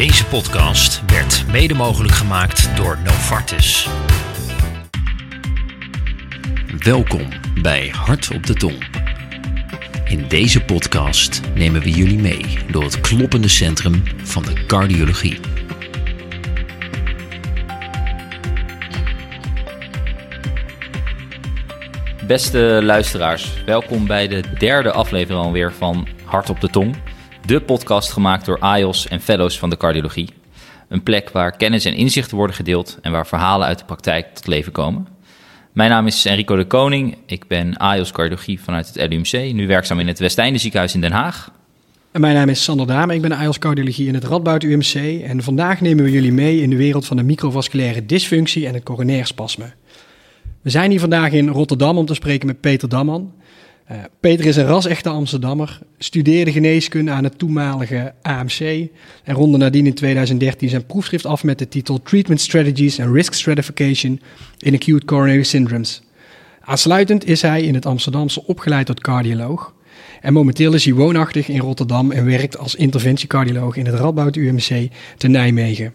Deze podcast werd mede mogelijk gemaakt door Novartis. Welkom bij Hart op de Tong. In deze podcast nemen we jullie mee door het kloppende centrum van de cardiologie. Beste luisteraars, welkom bij de derde aflevering alweer van Hart op de Tong. De podcast gemaakt door AIOS en fellows van de cardiologie. Een plek waar kennis en inzichten worden gedeeld en waar verhalen uit de praktijk tot leven komen. Mijn naam is Enrico de Koning. Ik ben AIOS cardiologie vanuit het LUMC, nu werkzaam in het Westeinde ziekenhuis in Den Haag. En mijn naam is Sander Dame, ik ben AIOS cardiologie in het Radboud UMC. En vandaag nemen we jullie mee in de wereld van de microvasculaire dysfunctie en het coronair spasme. We zijn hier vandaag in Rotterdam om te spreken met Peter Damman. Uh, Peter is een ras-echte Amsterdammer, studeerde geneeskunde aan het toenmalige AMC en ronde nadien in 2013 zijn proefschrift af met de titel Treatment Strategies and Risk Stratification in Acute Coronary Syndromes. Aansluitend is hij in het Amsterdamse opgeleid tot cardioloog en momenteel is hij woonachtig in Rotterdam en werkt als interventiecardioloog in het Radboud UMC te Nijmegen.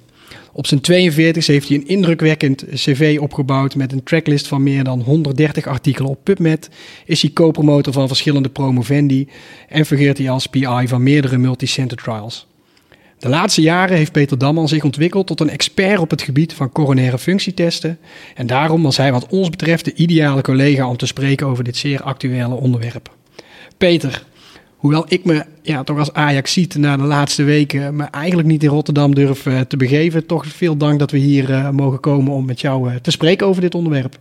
Op zijn 42 heeft hij een indrukwekkend cv opgebouwd met een tracklist van meer dan 130 artikelen op PubMed. Is hij co-promotor van verschillende promovendi en fungeert hij als PI van meerdere multicenter trials. De laatste jaren heeft Peter Damman zich ontwikkeld tot een expert op het gebied van coronaire functietesten. En daarom was hij wat ons betreft de ideale collega om te spreken over dit zeer actuele onderwerp. Peter, Hoewel ik me ja, toch als Ajax ziet na de laatste weken me eigenlijk niet in Rotterdam durf uh, te begeven. Toch veel dank dat we hier uh, mogen komen om met jou uh, te spreken over dit onderwerp.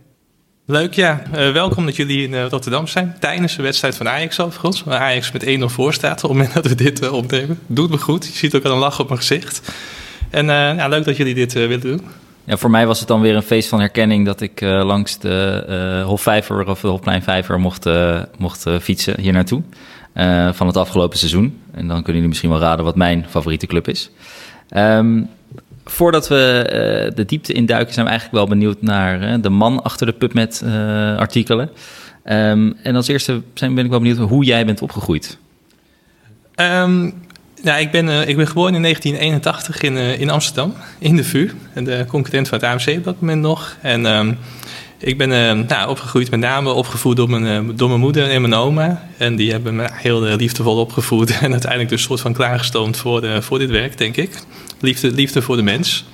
Leuk, ja. welkom dat jullie in Rotterdam zijn. Tijdens de wedstrijd van Ajax overigens. Waar Ajax met 1-0 voor staat op het moment dat we dit opnemen. Doet me goed. Je ziet ook al een lach op mijn gezicht. En ja, leuk dat jullie dit willen doen. Ja, voor mij was het dan weer een feest van herkenning dat ik langs de Hofvijver of de Hofplein Vijver mocht, mocht fietsen hier naartoe. Uh, van het afgelopen seizoen. En dan kunnen jullie misschien wel raden wat mijn favoriete club is. Um, voordat we uh, de diepte induiken, zijn we eigenlijk wel benieuwd naar uh, de man achter de PubMed-artikelen. Um, en als eerste zijn, ben ik wel benieuwd hoe jij bent opgegroeid. Um, ja, ik, ben, ik ben geboren in 1981 in, in Amsterdam, in de VU. De concurrent van het AMC op dat moment nog. En ik ben uh, nou, opgegroeid met name opgevoed door mijn, uh, door mijn moeder en mijn oma. En die hebben me heel liefdevol opgevoed. En uiteindelijk dus een soort van klaargestoomd voor, de, voor dit werk, denk ik. Liefde, liefde voor de mens.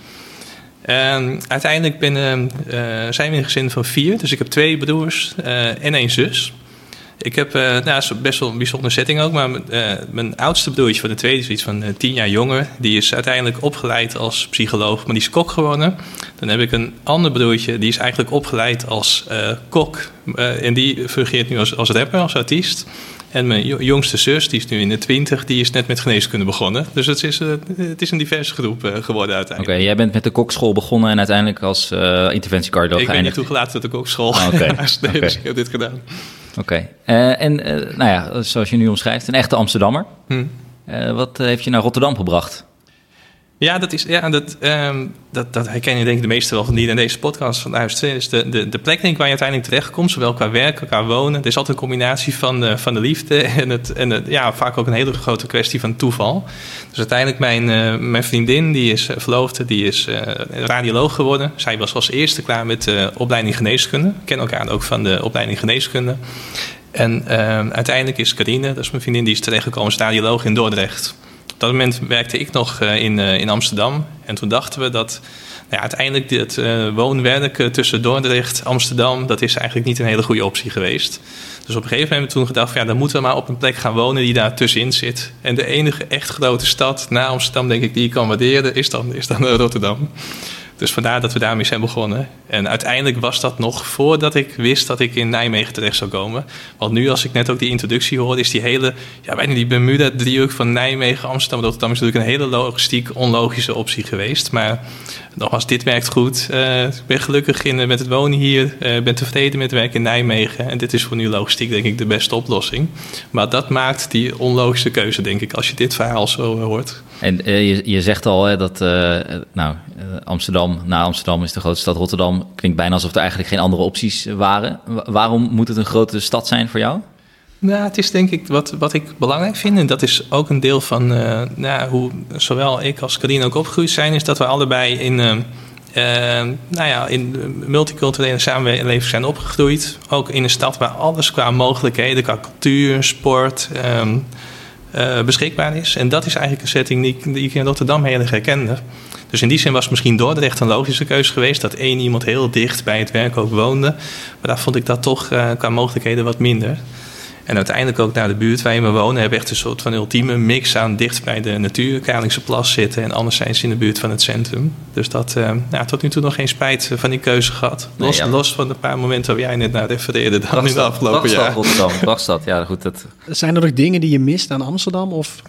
En uiteindelijk ben, uh, zijn we een gezin van vier. Dus ik heb twee broers en één zus. Ik heb, uh, nou, best wel een bijzondere setting ook, maar uh, mijn oudste broertje van de tweede is iets van uh, tien jaar jonger. Die is uiteindelijk opgeleid als psycholoog, maar die is kok geworden. Dan heb ik een ander broertje, die is eigenlijk opgeleid als kok. en die fungeert nu als, als rapper, als artiest. En mijn jongste zus, die is nu in de twintig, die is net met geneeskunde begonnen. Dus het is, het is een diverse groep geworden uiteindelijk. Oké, jij bent met de kokschool begonnen en uiteindelijk als interventiecardioloog Ik ben niet toegelaten tot de kokschool. Oh, Oké, okay. nee, dus ik heb dit gedaan. Oké. Uh, en uh, nou ja, zoals je nu omschrijft, een echte Amsterdammer. Hm. Uh, wat heeft je naar Rotterdam gebracht? Ja, dat, is, ja dat, um, dat, dat herken je denk ik de meeste wel van die in deze podcast van 2. is de, de, de plek denk ik waar je uiteindelijk terechtkomt, zowel qua werken, qua wonen. Er is altijd een combinatie van de, van de liefde en, het, en het, ja, vaak ook een hele grote kwestie van toeval. Dus uiteindelijk mijn, uh, mijn vriendin, die is verloofde, die is uh, radioloog geworden. Zij was als eerste klaar met de opleiding geneeskunde. Kennen elkaar ook van de opleiding geneeskunde. En uh, uiteindelijk is Carine, dat is mijn vriendin, die is terechtgekomen als radioloog in Dordrecht dat moment werkte ik nog eh, in, eh, in Amsterdam. En toen dachten we dat nou ja, uiteindelijk dit uh, woonwerk tussen Dordrecht Amsterdam... dat is eigenlijk niet een hele goede optie geweest. Dus op een gegeven moment hebben we toen gedacht... Van, ja, dan moeten we maar op een plek gaan wonen die daar tussenin zit. En de enige echt grote stad na Amsterdam, denk ik, die je kan waarderen... is dan, is dan Rotterdam. Dus vandaar dat we daarmee zijn begonnen. En uiteindelijk was dat nog voordat ik wist dat ik in Nijmegen terecht zou komen. Want nu, als ik net ook die introductie hoorde, is die hele, ja, bijna die Bermuda-driehoek van Nijmegen, Amsterdam, Rotterdam is natuurlijk een hele logistiek onlogische optie geweest. Maar nogmaals, dit werkt goed. Uh, ik ben gelukkig in, met het wonen hier, uh, ben tevreden met het werk in Nijmegen. En dit is voor nu logistiek, denk ik, de beste oplossing. Maar dat maakt die onlogische keuze, denk ik, als je dit verhaal zo hoort. En uh, je, zegt al hè, dat nou, Amsterdam, na Amsterdam is de grote stad Rotterdam. Klinkt bijna alsof er eigenlijk geen andere opties waren. waarom moet het een grote stad zijn voor jou? Nou, het is denk ik wat, wat ik belangrijk vind, en dat is ook een deel van nou, hoe zowel ik als Karine ook opgegroeid zijn, is dat we allebei in, nou ja, in multiculturele samenleving zijn opgegroeid. Ook in een stad waar alles qua mogelijkheden, qua cultuur, sport ehm, beschikbaar is. En dat is eigenlijk een setting die, die ik in Rotterdam heel erg herkende. Dus in die zin was misschien Dordrecht een logische keuze geweest. Dat één iemand heel dicht bij het werk ook woonde. Maar daar vond ik dat toch qua mogelijkheden wat minder. En uiteindelijk ook naar de buurt waar we wonen, hebben we echt een soort van ultieme mix aan dicht bij de natuur, Kralingse Plas zitten en anderzijds in de buurt van het centrum. Dus dat, uh, nou, tot nu toe nog geen spijt van die keuze gehad. Los, nee, ja. los van de paar momenten waar jij net naar refereerde dan in de afgelopen jaar. Rotterdam, ja goed. Dat... Zijn er nog dingen die je mist aan Amsterdam of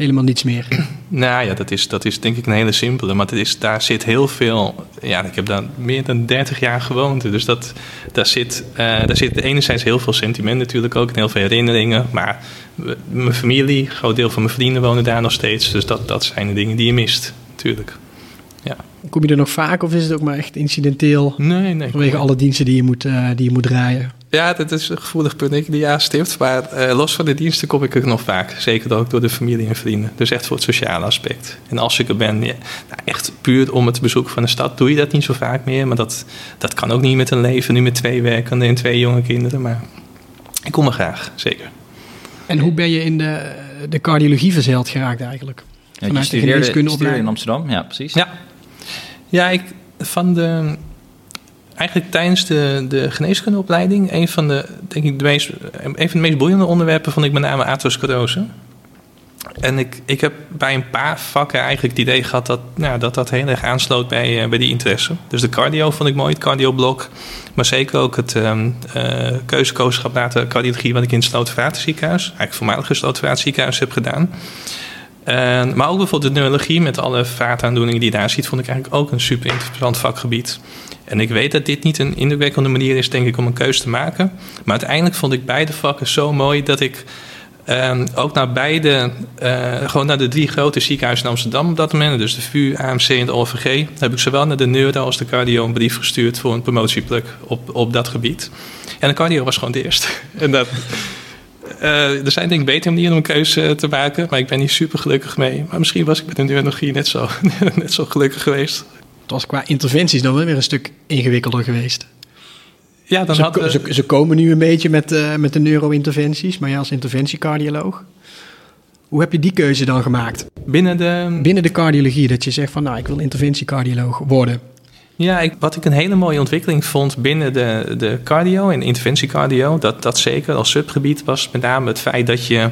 helemaal niets meer? Nou ja, dat is, dat is denk ik een hele simpele. Maar het is, daar zit heel veel. Ja, ik heb daar meer dan 30 jaar gewoond. Dus dat, daar, zit, uh, daar zit enerzijds heel veel sentiment natuurlijk ook. En heel veel herinneringen. Maar mijn familie, een groot deel van mijn vrienden wonen daar nog steeds. Dus dat, dat zijn de dingen die je mist, natuurlijk. Ja. Kom je er nog vaak of is het ook maar echt incidenteel? Nee, nee. Vanwege alle diensten die je moet, uh, die je moet draaien? Ja, dat is een gevoelig punt ik die aanstipt. Maar uh, los van de diensten kom ik er nog vaak. Zeker ook door de familie en vrienden. Dus echt voor het sociale aspect. En als ik er ben, ja, nou echt puur om het bezoeken van de stad, doe je dat niet zo vaak meer. Maar dat, dat kan ook niet met een leven, nu met twee werkenden en twee jonge kinderen. Maar ik kom er graag, zeker. En hoe ben je in de, de cardiologie verzeild geraakt eigenlijk? Ja, Vanuit je studeerde, de geneeskunde in Amsterdam, ja precies. Ja, ja ik, van de eigenlijk tijdens de, de geneeskundeopleiding, een van de, denk ik, de meest, een van de meest boeiende onderwerpen vond ik met name atherosclerose. En ik, ik heb bij een paar vakken eigenlijk het idee gehad dat nou, dat, dat heel erg aansloot bij, uh, bij die interesse. Dus de cardio vond ik mooi, het cardioblok. Maar zeker ook het um, uh, later cardiologie wat ik in het Slotervaartenziekenhuis, eigenlijk voormalige Slotervaartenziekenhuis heb gedaan. Uh, maar ook bijvoorbeeld de neurologie met alle vaataandoeningen die je daar ziet, vond ik eigenlijk ook een super interessant vakgebied. En ik weet dat dit niet een indrukwekkende manier is, denk ik, om een keuze te maken. Maar uiteindelijk vond ik beide vakken zo mooi dat ik uh, ook naar beide, uh, gewoon naar de drie grote ziekenhuizen in Amsterdam op dat moment, dus de VU, AMC en de OVG, heb ik zowel naar de neuro als de cardio een brief gestuurd voor een promotiepluk op, op dat gebied. En de cardio was gewoon de eerste. en dat, uh, er zijn denk ik betere manieren om een keuze te maken, maar ik ben niet super gelukkig mee. Maar misschien was ik met de neurologie net zo, net zo gelukkig geweest. Het was qua interventies dan wel weer een stuk ingewikkelder geweest. Ja, dan ze, had, ze, ze, komen nu een beetje met, uh, met de neuro-interventies, maar ja, als interventiecardioloog. Hoe heb je die keuze dan gemaakt? Binnen de... Binnen de cardiologie, dat je zegt van nou, ik wil interventiecardioloog worden. Ja, ik, wat ik een hele mooie ontwikkeling vond binnen de, de cardio en interventiecardio, dat, dat zeker als subgebied was met name het feit dat je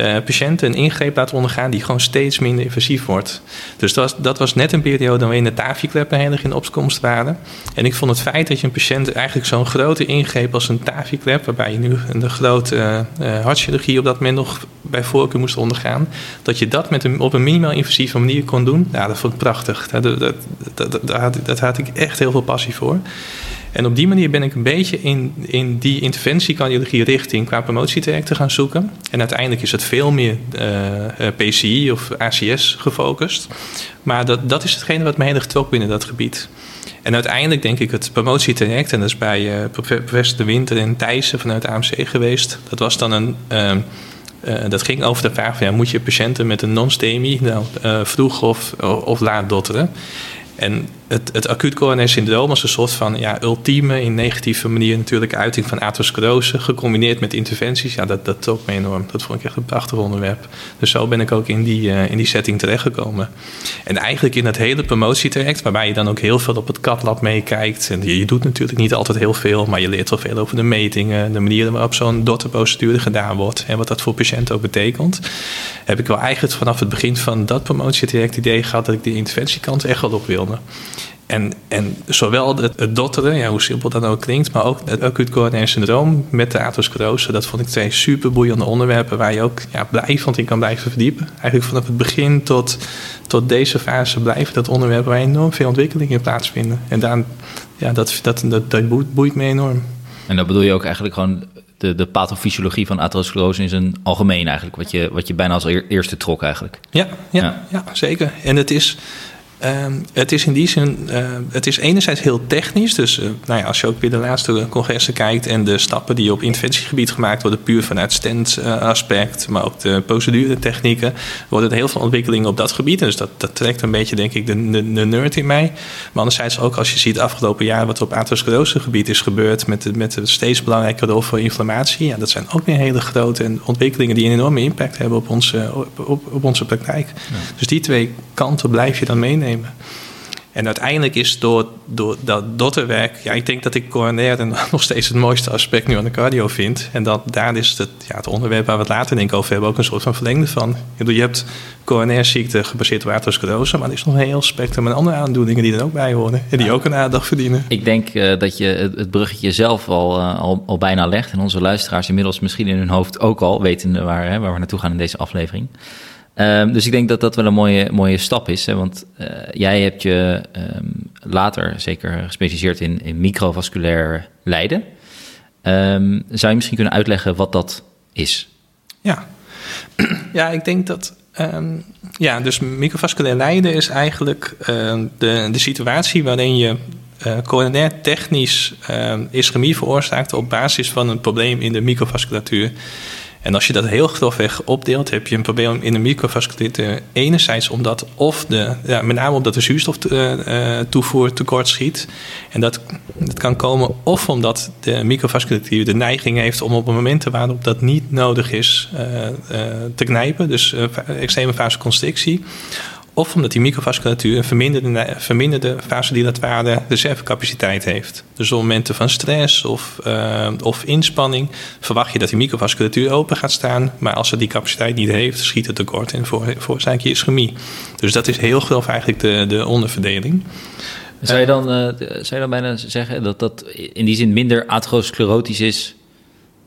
uh, patiënten een ingreep laat ondergaan die gewoon steeds minder invasief wordt. Dus dat was, dat was net een periode waarin de tafiekleppen heel in opkomst waren. En ik vond het feit dat je een patiënt eigenlijk zo'n grote ingreep als een tafieklep, waarbij je nu een grote uh, hartchirurgie op dat moment nog bij voorkeur moest ondergaan, dat je dat met op een minimaal invasieve manier kon doen, nou, dat vond ik prachtig. Dat, dat, dat, dat, daar, daar had ik echt heel veel passie voor. En op die manier ben ik een beetje in, in die interventiecardiologie richting qua te gaan zoeken. En uiteindelijk is het veel meer uh, PCI of ACS gefocust. Maar dat, dat is hetgene wat me heel erg trok binnen dat gebied. En uiteindelijk denk ik het promotietraject, en dat is bij uh, professor De Winter en Thijssen vanuit AMC geweest. Dat was dan een... Dat ging over de vraag van ja, moet je patiënten met een non-STEMI nou, vroeg of, of laat dotteren? En het, het acuut coronair syndroom als een soort van ja, ultieme, in negatieve manier natuurlijk uiting van atherosclerose, gecombineerd met interventies, ja, dat, dat trok me enorm. Dat vond ik echt een prachtig onderwerp. Dus zo ben ik ook in die, uh, in die setting terechtgekomen. En eigenlijk in het hele promotietraject, waarbij je dan ook heel veel op het CAT-lab meekijkt. En je, je, doet natuurlijk niet altijd heel veel, maar je leert wel veel over de metingen, de manieren waarop zo'n dotterprocedure gedaan wordt en wat dat voor patiënten ook betekent. Heb ik wel eigenlijk vanaf het begin van dat promotietraject idee gehad dat ik die interventiekant echt wel op En, en zowel het, het dotteren, ja, hoe simpel dat ook klinkt, maar ook het acuut coronair syndroom met de atherosclerose, dat vond ik twee super boeiende onderwerpen waar je ook ja, blijvend in kan blijven verdiepen. Eigenlijk vanaf het begin tot, tot deze fase blijven dat onderwerp waar enorm veel ontwikkelingen plaatsvinden. En daar, ja, dat, dat, dat, dat boeit, boeit me enorm. En dat bedoel je ook eigenlijk gewoon de, de pathofysiologie van atherosclerose in zijn algemeen eigenlijk, wat je, wat je bijna als eerste trok eigenlijk. Ja, ja, ja. ja zeker. En het is Ehm, het is in die zin, uh, het is enerzijds heel technisch. Dus uh, nou ja, als je ook weer de laatste congressen kijkt en de stappen die op interventiegebied gemaakt worden, puur vanuit stand uh, aspect, maar ook de proceduretechnieken, worden er heel veel ontwikkelingen op dat gebied. Dus dat, dat trekt een beetje, denk ik, de, de, de nerd in mij. Maar anderzijds ook als je ziet afgelopen jaar wat er op atherosclerose gebied is gebeurd met, de, met de steeds belangrijke rol voor inflammatie. Ja, dat zijn ook weer hele grote ontwikkelingen die een enorme impact hebben op onze, op, op, op onze praktijk. Ja. Dus die twee kanten blijf je dan meenemen. En uiteindelijk is door, door dat dotterwerk... Ja, ik denk dat ik coronair nog steeds het mooiste aspect nu aan de cardio vind. En dat, daar is het, ja, het onderwerp waar we het later denk ik over hebben... ook een soort van verlengde van. Je hebt coronair ziekte gebaseerd op atherosclerose... maar er is nog een heel spectrum aan andere aandoeningen die er ook bij horen... en die ook een aandacht verdienen. Ik denk uh, dat je het bruggetje zelf al, uh, al, al bijna legt... en onze luisteraars inmiddels misschien in hun hoofd ook al... weten waar, hè, waar we naartoe gaan in deze aflevering... Um, dus ik denk dat dat wel een mooie, mooie stap is. Hè? Want uh, jij hebt je um, later zeker gespecialiseerd in, in microvasculair lijden. Um, zou je misschien kunnen uitleggen wat dat is? Ja, ja ik denk dat. ja, dus microvasculair lijden is eigenlijk de, de situatie waarin je uh, coronair technisch ischemie veroorzaakt op basis van een probleem in de microvasculatuur. En als je dat heel grofweg opdeelt, heb je een probleem in de microvasculaire. Enerzijds omdat of de, ja, met name omdat de zuurstoftoevoer uh, tekort schiet. En dat, dat kan komen of omdat de microvasculature de neiging heeft om op momenten waarop dat niet nodig is uh, te knijpen. Dus extreme vasoconstrictie. Of omdat die microvasculatuur een verminderde, verminderde vasodilatare reservecapaciteit heeft. Dus op momenten van stress of, uh, of inspanning verwacht je dat die microvasculatuur open gaat staan. Maar als het die capaciteit niet heeft, schiet het tekort en veroorzaak je ischemie. Dus dat is heel grof eigenlijk de, de onderverdeling. Zou je, dan, uh, zou je dan bijna zeggen dat dat in die zin minder atherosclerotisch is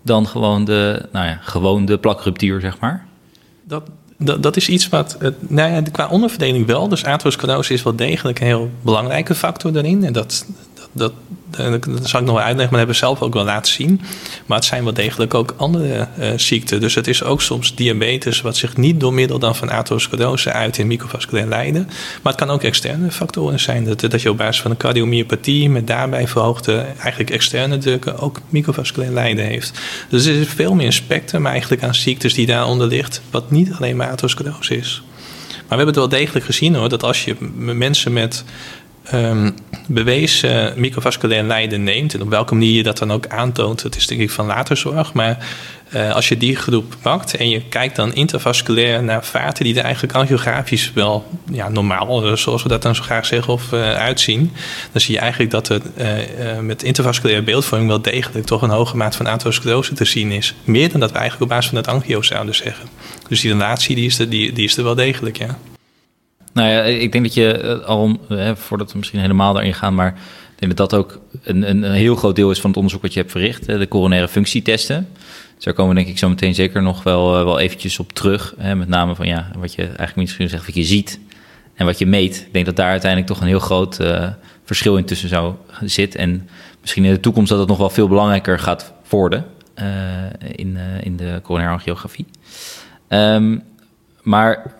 dan gewoon de, nou ja, gewoon de plakruptuur, zeg maar? Dat, dat, dat is iets wat, nou ja, qua onderverdeling wel. Dus atherosclerose is wel degelijk een heel belangrijke factor daarin. En dat, dat, dat, zal ik nog wel uitleggen, maar dat hebben we zelf ook wel laten zien. Maar het zijn wel degelijk ook andere uh, ziekten. Dus het is ook soms diabetes, wat zich niet door middel dan van atherosclerose uit in microvasculair lijden. Maar het kan ook externe factoren zijn. Dat, dat je op basis van een cardiomyopathie met daarbij verhoogde eigenlijk externe drukken ook microvasculair lijden heeft. Dus er is veel meer spectrum eigenlijk aan ziektes die daaronder ligt, wat niet alleen maar atherosclerose is. Maar we hebben het wel degelijk gezien hoor, dat als je mensen met um, bewezen microvasculair lijden neemt, en op welke manier je dat dan ook aantoont, dat is denk ik van later zorg. Maar uh, als je die groep pakt en je kijkt dan intervasculair naar vaten die er eigenlijk angiografisch wel ja, normaal, eh, zoals we dat dan zo graag zeggen, of uitzien, dan zie je eigenlijk dat er met intervasculaire beeldvorming wel degelijk toch een hoge maat van atherosclerose te zien is. Meer dan dat we eigenlijk op basis van het angio zouden zeggen. Dus die relatie die is er, die, die is er wel degelijk, ja. Nou ja, ik denk dat je eh, al, hè, voordat we misschien helemaal daarin gaan, maar ik denk dat dat ook een, een, heel groot deel is van het onderzoek wat je hebt verricht, de coronaire functietesten. Dus daar komen we denk ik zo meteen zeker nog wel, eh, wel eventjes op terug. Hè, met name van ja, wat je eigenlijk misschien zegt, wat je ziet en wat je meet. Ik denk dat daar uiteindelijk toch een heel groot uh, verschil in tussen zou zitten. En misschien in de toekomst dat het nog wel veel belangrijker gaat worden in, in de coronaire angiografie. Um, maar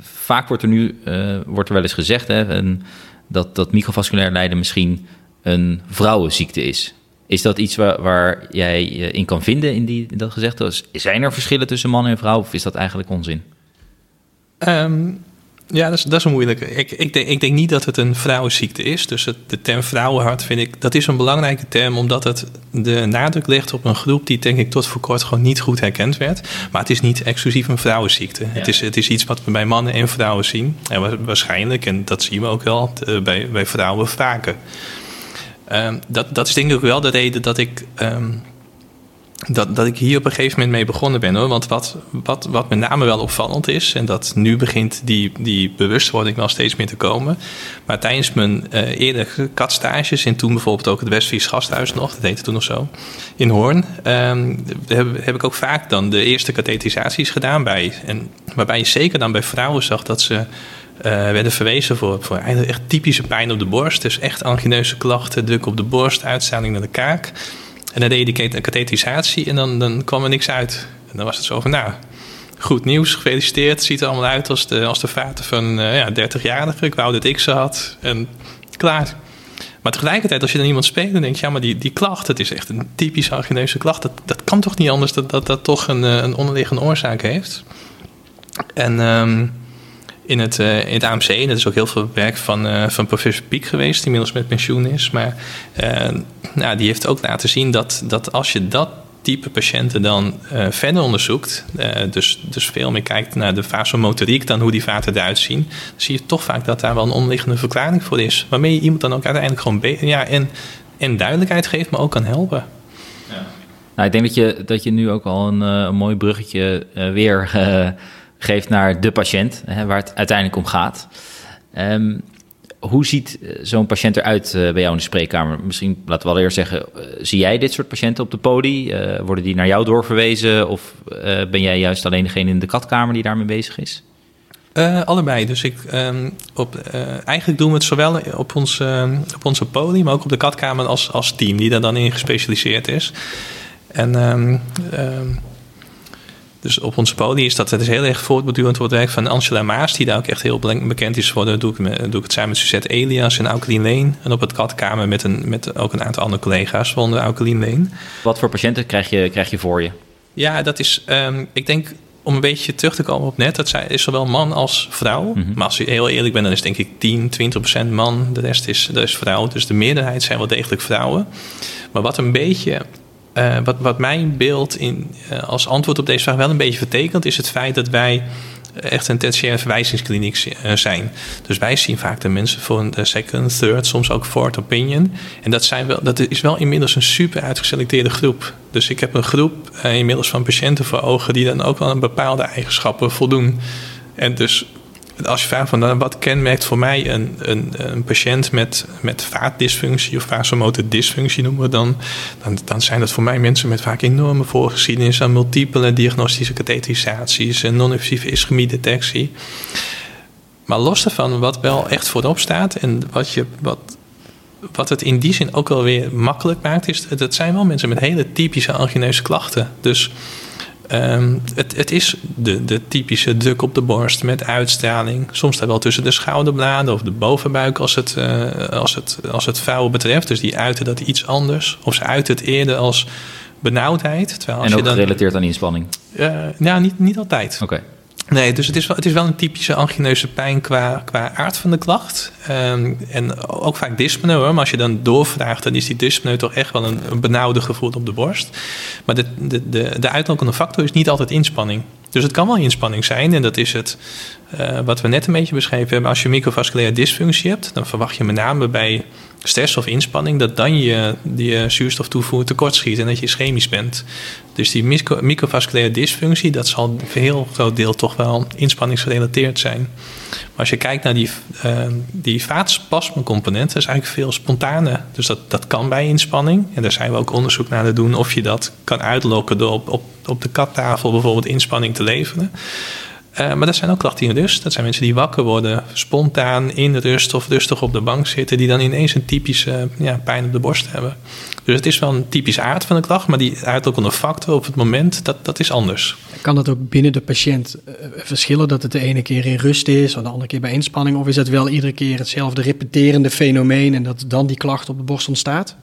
vaak wordt er nu uh, wordt er wel eens gezegd hè, dat, dat microvasculair lijden misschien een vrouwenziekte is. Is dat iets waar, jij in kan vinden in, die, dat gezegd? Zijn er verschillen tussen man en vrouw of is dat eigenlijk onzin? Um, ja, dat is, dat is een moeilijke. Ik, ik, denk, ik denk niet dat het een vrouwenziekte is. Dus het, de term vrouwenhart vind ik, dat is een belangrijke term, omdat het de nadruk legt op een groep die denk ik tot voor kort gewoon niet goed herkend werd. Maar het is niet exclusief een vrouwenziekte. Het, is, het is iets wat we bij mannen en vrouwen zien. En waarschijnlijk, en dat zien we ook wel, bij, bij vrouwen vaker. Um, dat, dat is denk ik ook wel de reden dat ik um, dat, dat ik hier op een gegeven moment mee begonnen ben hoor. Want wat, wat, wat met name wel opvallend is, en dat nu begint die, die bewustwording wel steeds meer te komen. Maar tijdens mijn uh, eerdere katstages, en toen bijvoorbeeld ook het Westfries Gasthuis nog, dat heette toen nog zo, in Hoorn, um, heb, heb ik ook vaak dan de eerste katheterisaties gedaan bij. En waarbij je zeker dan bij vrouwen zag dat ze. Uh, werden verwezen voor, voor echt typische pijn op de borst. Dus echt angineuze klachten, druk op de borst, uitstraling naar de kaak. En dan deed je die katheterisatie en dan, dan kwam er niks uit. En dan was het zo van, nou, goed nieuws, gefeliciteerd. Ziet er allemaal uit als de, als de vaten van uh, ja, 30-jarige. Ik wou dat ik ze had. En klaar. Maar tegelijkertijd, als je dan iemand speelt, dan denk je, ja, maar die, die klacht, het is echt een typische ageneuze klacht. Dat, dat kan toch niet anders dat dat, dat toch een, een onderliggende oorzaak heeft. En um, in, het, uh, in het AMC, dat is ook heel veel werk van, uh, van professor Piek geweest, die inmiddels met pensioen is. Maar uh, nou, die heeft ook laten zien dat, dat als je dat type patiënten dan verder onderzoekt, dus, dus veel meer kijkt naar de vasomotoriek dan hoe die vaten eruit zien, dan zie je toch vaak dat daar wel een onderliggende verklaring voor is. Waarmee je iemand dan ook uiteindelijk gewoon ja, en, en duidelijkheid geeft, maar ook kan helpen. Ja. Nou, ik denk dat je, dat je nu ook al een, een mooi bruggetje weer geeft naar de patiënt, hè, waar het uiteindelijk om gaat. Um, hoe ziet eh, zo'n patiënt eruit uh, bij jou in de spreekkamer? Misschien, laten we eerst zeggen, uh, zie jij dit soort patiënten op de poli? Worden die naar jou doorverwezen? Of ben jij juist alleen degene in de katkamer die daarmee bezig is? allebei. Dus ik, um, op, eigenlijk doen we het zowel op, ons, op onze poli, maar ook op de katkamer als, als team, die daar dan in gespecialiseerd is. En dus op onze poli is dat het is heel erg voortbedurend wordt werk van Angela Maas, die daar ook echt heel bekend is voor. doe ik, doe ik het samen met Suzette Elias en Aukelien Leen. En op het katkamer met, een, met ook een aantal andere collega's, waaronder Aukelien Leen. Wat voor patiënten krijg je, krijg je voor je? Ja, dat is, um, ik denk om een beetje terug te komen op net, dat is zowel man als vrouw. Mm -hmm. Maar als je heel eerlijk bent, dan is denk ik 10, 20 procent man. De rest is, dat is vrouw. Dus de meerderheid zijn wel degelijk vrouwen. Maar wat een beetje uh, wat, wat mijn beeld in, uh, als antwoord op deze vraag wel een beetje vertekent, is het feit dat wij echt een tertiaire verwijzingskliniek uh, zijn. Dus wij zien vaak de mensen voor een second, third, soms ook fourth opinion. En dat, zijn wel, dat is wel inmiddels een super uitgeselecteerde groep. Dus ik heb een groep inmiddels van patiënten voor ogen die dan ook wel aan bepaalde eigenschappen voldoen. En dus als je vraagt van nou, wat kenmerkt voor mij een, een, een patiënt met, met vaatdysfunctie of vasomotor dysfunctie noemen we dan, dan, dan zijn dat voor mij mensen met vaak enorme voorgeschiedenis aan multiple diagnostische katheterisaties en non-invasieve ischemie-detectie. Maar los daarvan, wat wel echt voorop staat en wat, je, wat, wat het in die zin ook wel weer makkelijk maakt, is dat zijn wel mensen met hele typische angineuze klachten. Dus Um, het, het, is de, de, typische druk op de borst met uitstraling. Soms staat wel tussen de schouderbladen of de bovenbuik als het, uh, als het, als het vrouwen betreft. Dus die uiten dat iets anders. Of ze uiten het eerder als benauwdheid. Terwijl als en ook je dan, gerelateerd aan inspanning? Uh, nou, niet, niet altijd. Oké. Okay. Nee, dus het is wel, het is wel een typische angineuze pijn qua, qua aard van de klacht. Um, en ook vaak dyspneu hoor. Maar als je dan doorvraagt, dan is die dyspneu toch echt wel een, benauwde gevoel op de borst. Maar de, de, de, de uitlokende factor is niet altijd inspanning. Dus het kan wel inspanning zijn. En dat is het uh, wat we net een beetje beschreven hebben. Als je microvasculaire dysfunctie hebt, dan verwacht je met name bij stress of inspanning dat dan je die zuurstoftoevoer tekortschiet en dat je ischemisch bent. Dus die micro, microvasculaire dysfunctie, dat zal voor heel groot deel toch wel inspanningsgerelateerd zijn. Maar als je kijkt naar die, uh, die vaatspasmecomponent, dat is eigenlijk veel spontaner. Dus dat, dat kan bij inspanning. En daar zijn we ook onderzoek naar te doen of je dat kan uitlokken door op, op, op de kattafel bijvoorbeeld inspanning te leveren. Uh, maar dat zijn ook klachten in rust. Dat zijn mensen die wakker worden, spontaan in rust of rustig op de bank zitten, die dan ineens een typische ja, pijn op de borst hebben. Dus het is wel een typische aard van de klacht, maar die uitlokkende factor op het moment, dat, dat is anders. Kan dat ook binnen de patiënt uh, verschillen, dat het de ene keer in rust is, of de andere keer bij inspanning, of is het wel iedere keer hetzelfde repeterende fenomeen en dat dan die klacht op de borst ontstaat?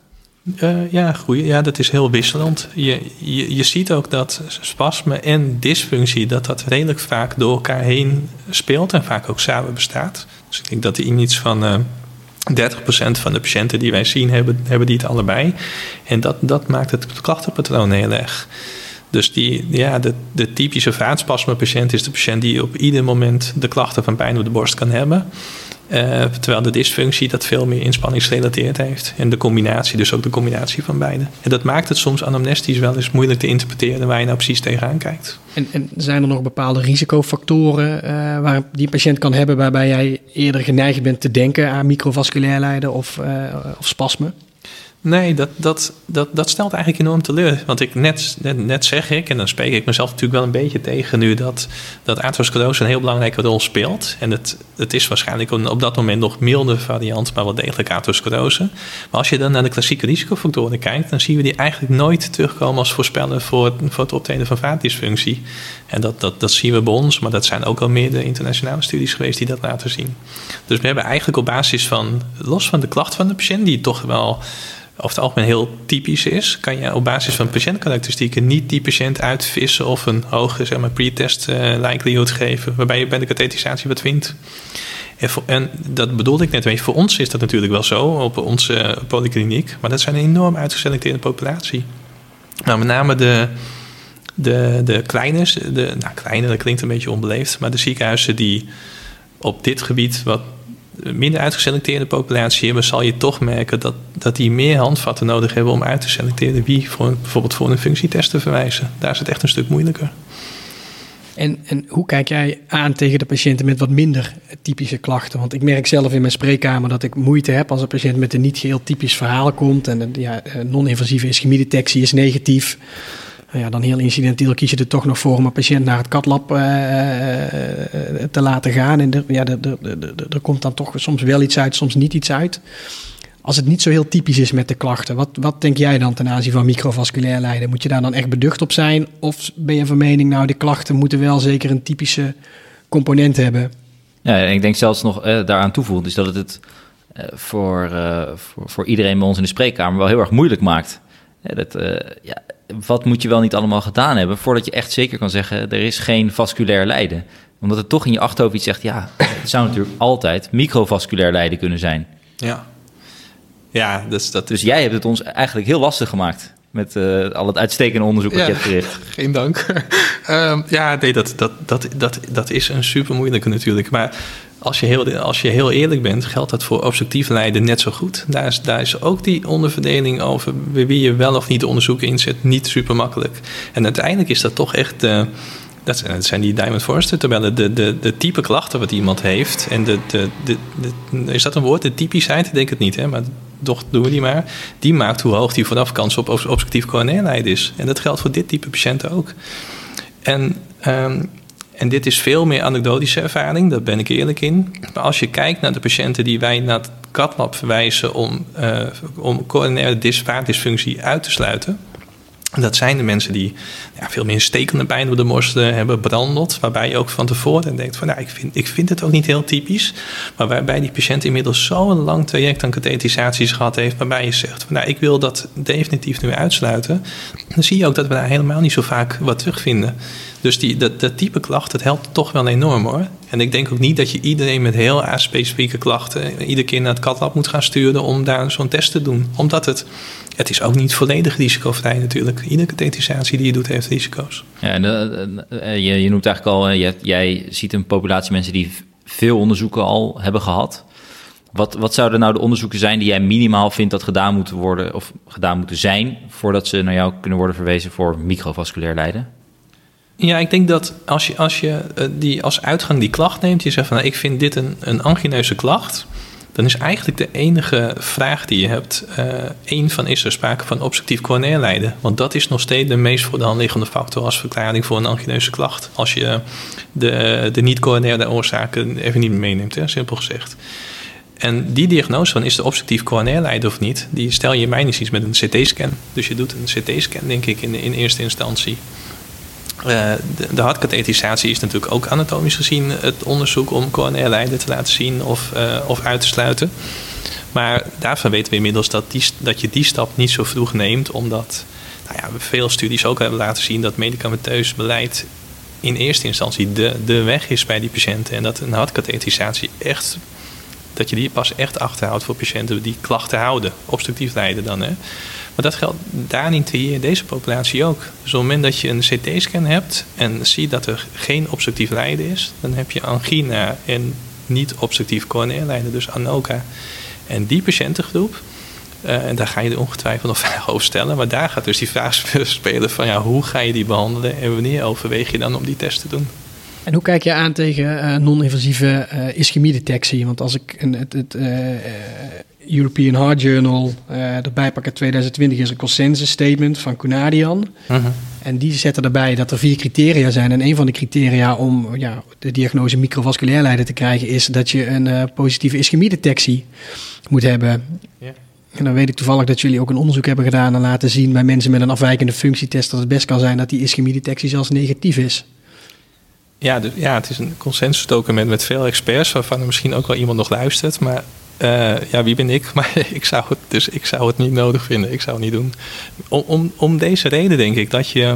Uh, ja, goeie. ja, dat is heel wisselend. Je, je, je ziet ook dat spasme en dysfunctie, dat dat redelijk vaak door elkaar heen speelt en vaak ook samen bestaat. Dus ik denk dat in iets van uh, 30% van de patiënten die wij zien hebben, hebben die het allebei. En dat, dat maakt het klachtenpatroon heel erg. Dus die, ja, de, de typische vaatspasme-patiënt is de patiënt die op ieder moment de klachten van pijn op de borst kan hebben. Uh, terwijl de dysfunctie dat veel meer inspanningsgerelateerd heeft. En de combinatie, dus ook de combinatie van beide. En dat maakt het soms anamnestisch wel eens moeilijk te interpreteren waar je nou precies tegenaan kijkt. En, en zijn er nog bepaalde risicofactoren uh, waar die patiënt kan hebben waarbij jij eerder geneigd bent te denken aan microvasculair lijden of, uh, of spasme? Nee, dat, dat, dat, dat stelt eigenlijk enorm teleur. Want ik net, net, net zeg ik, en dan spreek ik mezelf natuurlijk wel een beetje tegen nu, dat, dat atherosclerose een heel belangrijke rol speelt. En het, het is waarschijnlijk op dat moment nog milde variant, maar wel degelijk atherosclerose. Maar als je dan naar de klassieke risicofactoren kijkt, dan zien we die eigenlijk nooit terugkomen als voorspeller voor, voor het optreden van vaatdysfunctie. En dat, dat, dat zien we bij ons, maar dat zijn ook al meerdere internationale studies geweest die dat laten zien. Dus we hebben eigenlijk op basis van, los van de klacht van de patiënt, die toch wel over het algemeen heel typisch is, kan je op basis van patiëntkarakteristieken niet die patiënt uitvissen of een hoge zeg maar, pre-test uh, likelihood geven, waarbij je bij de kathetisatie wat vindt. En, dat bedoelde ik net even. Voor ons is dat natuurlijk wel zo op onze polykliniek, maar dat zijn een enorm uitgeselecteerde populatie. Nou, met name de, de, de kleine, de, nou kleine, dat klinkt een beetje onbeleefd, maar de ziekenhuizen die op dit gebied wat minder uitgeselecteerde populatie hebben, zal je toch merken dat, dat die meer handvatten nodig hebben om uit te selecteren wie voor, bijvoorbeeld voor een functietest te verwijzen. Daar is het echt een stuk moeilijker. En, en hoe kijk jij aan tegen de patiënten met wat minder typische klachten? Want ik merk zelf in mijn spreekkamer dat ik moeite heb als een patiënt met een niet geheel typisch verhaal komt. En ja, non-invasieve ischemiedetectie is negatief. Nou ja, dan heel incidenteel kies je er toch nog voor om een patiënt naar het katlab uh, te laten gaan. En er, ja, er, komt dan toch soms wel iets uit, soms niet iets uit. Als het niet zo heel typisch is met de klachten, wat, wat denk jij dan ten aanzien van microvasculair lijden? Moet je daar dan echt beducht op zijn? Of ben je van mening, nou, de klachten moeten wel zeker een typische component hebben? Ja, ik denk zelfs nog eh, daaraan toevoegt, is dat het het voor, voor, voor iedereen bij ons in de spreekkamer wel heel erg moeilijk maakt. Dat, ja, wat moet je wel niet allemaal gedaan hebben voordat je echt zeker kan zeggen, er is geen vasculair lijden? Omdat het toch in je achterhoofd iets zegt, ja, het zou natuurlijk altijd microvasculair lijden kunnen zijn. Ja. Ja, dus dat... Dus jij hebt het ons eigenlijk heel lastig gemaakt met uh, al het uitstekende onderzoek dat je hebt verricht. Geen dank. um, ja, nee, dat, dat, dat, dat, dat is een super moeilijke natuurlijk. Maar als je, heel, als je heel eerlijk bent, geldt dat voor obstructief lijden net zo goed. Daar is, daar is ook die onderverdeling over wie je wel of niet onderzoeken inzet niet super makkelijk. En uiteindelijk is dat toch echt. Uh, dat zijn die Diamond Forrester tabellen, de, de, de type klachten wat iemand heeft. En de, de, de, is dat een woord? De typischheid? Ik denk het niet, hè? maar toch doen we die maar. Die maakt hoe hoog die vanaf kans op obstructief coronair is. En dat geldt voor dit type patiënten ook. En um, en dit is veel meer anekdotische ervaring, daar ben ik eerlijk in. Maar als je kijkt naar de patiënten die wij naar het CATLAB verwijzen om, uh, om coronaire dysfunctie uit te sluiten. Dat zijn de mensen die ja, veel meer stekende pijn op de borst hebben brandeld. Waarbij je ook van tevoren denkt van nou, ik vind, ik vind het ook niet heel typisch. Maar waarbij die patiënt inmiddels zo'n lang traject aan kathetisaties gehad heeft. Waarbij je zegt van nou, ik wil dat definitief nu uitsluiten. Dan zie je ook dat we daar helemaal niet zo vaak wat terugvinden. Dus die, dat, dat type klacht, dat helpt toch wel enorm hoor. En ik denk ook niet dat je iedereen met heel specifieke klachten iedere keer naar het katlab moet gaan sturen om daar zo'n test te doen. Omdat het, het is ook niet volledig risicovrij natuurlijk. Iedere kathetisatie die je doet heeft risico's. Ja, en uh, je, je noemt eigenlijk al, jij ziet een populatie mensen die veel onderzoeken al hebben gehad. Wat, wat zouden nou de onderzoeken zijn die jij minimaal vindt dat gedaan moeten worden of gedaan moeten zijn voordat ze naar jou kunnen worden verwezen voor microvasculair lijden? Ja, ik denk dat als je, als je uh, die als uitgang die klacht neemt, je zegt van nou, ik vind dit een, een angineuze klacht, dan is eigenlijk de enige vraag die je hebt, uh, één van is er sprake van obstructief coronair lijden. Want dat is nog steeds de meest voor de hand liggende factor als verklaring voor een angineuze klacht. Als je de, de niet-coronaire oorzaken even niet meeneemt, hè, simpel gezegd. En die diagnose van is de obstructief coronair lijden of niet, die stel je mij niet eens met een CT-scan. Dus je doet een CT-scan, denk ik, in, in eerste instantie. Uh, de, de hartkathetisatie is natuurlijk ook anatomisch gezien het onderzoek om coronair lijden te laten zien of, uh, of uit te sluiten. Maar daarvan weten we inmiddels dat, die, dat je die stap niet zo vroeg neemt, omdat nou ja, veel studies ook hebben laten zien dat medicamenteus beleid in eerste instantie de, de weg is bij die patiënten. En dat een hartkathetisatie echt, dat je die pas echt achterhoudt voor patiënten die klachten houden, obstructief lijden dan. Hè. Maar dat geldt daar niet in deze populatie ook. Dus op het moment dat je een CT-scan hebt en ziet dat er geen obstructief lijden is, dan heb je angina en niet obstructief coronair lijden, dus ANOCA. En die patiëntengroep, uh, en daar ga je er ongetwijfeld nog vragen over stellen. Maar daar gaat dus die vraag spelen van ja, hoe ga je die behandelen en wanneer overweeg je dan om die test te doen? En hoe kijk je aan tegen uh, non-invasieve uh, ischemiedetectie? Want als ik een, het, het, European Heart Journal uh, erbij pakken 2020 is een consensus statement van Kunadian. Mhm. En die zetten erbij dat er vier criteria zijn. En een van de criteria om ja, de diagnose microvasculair lijden te krijgen is dat je een uh, positieve ischemiedetectie moet hebben. En dan weet ik toevallig dat jullie ook een onderzoek hebben gedaan en laten zien bij mensen met een afwijkende functietest dat het best kan zijn dat die ischemiedetectie zelfs negatief is. Ja, dus, ja, het is een consensusdocument met veel experts, waarvan er misschien ook wel iemand nog luistert. Maar uh, ja, wie ben ik? Maar ik zou het, dus ik zou het niet nodig vinden. Ik zou het niet doen. Om, om, om deze reden denk ik dat je.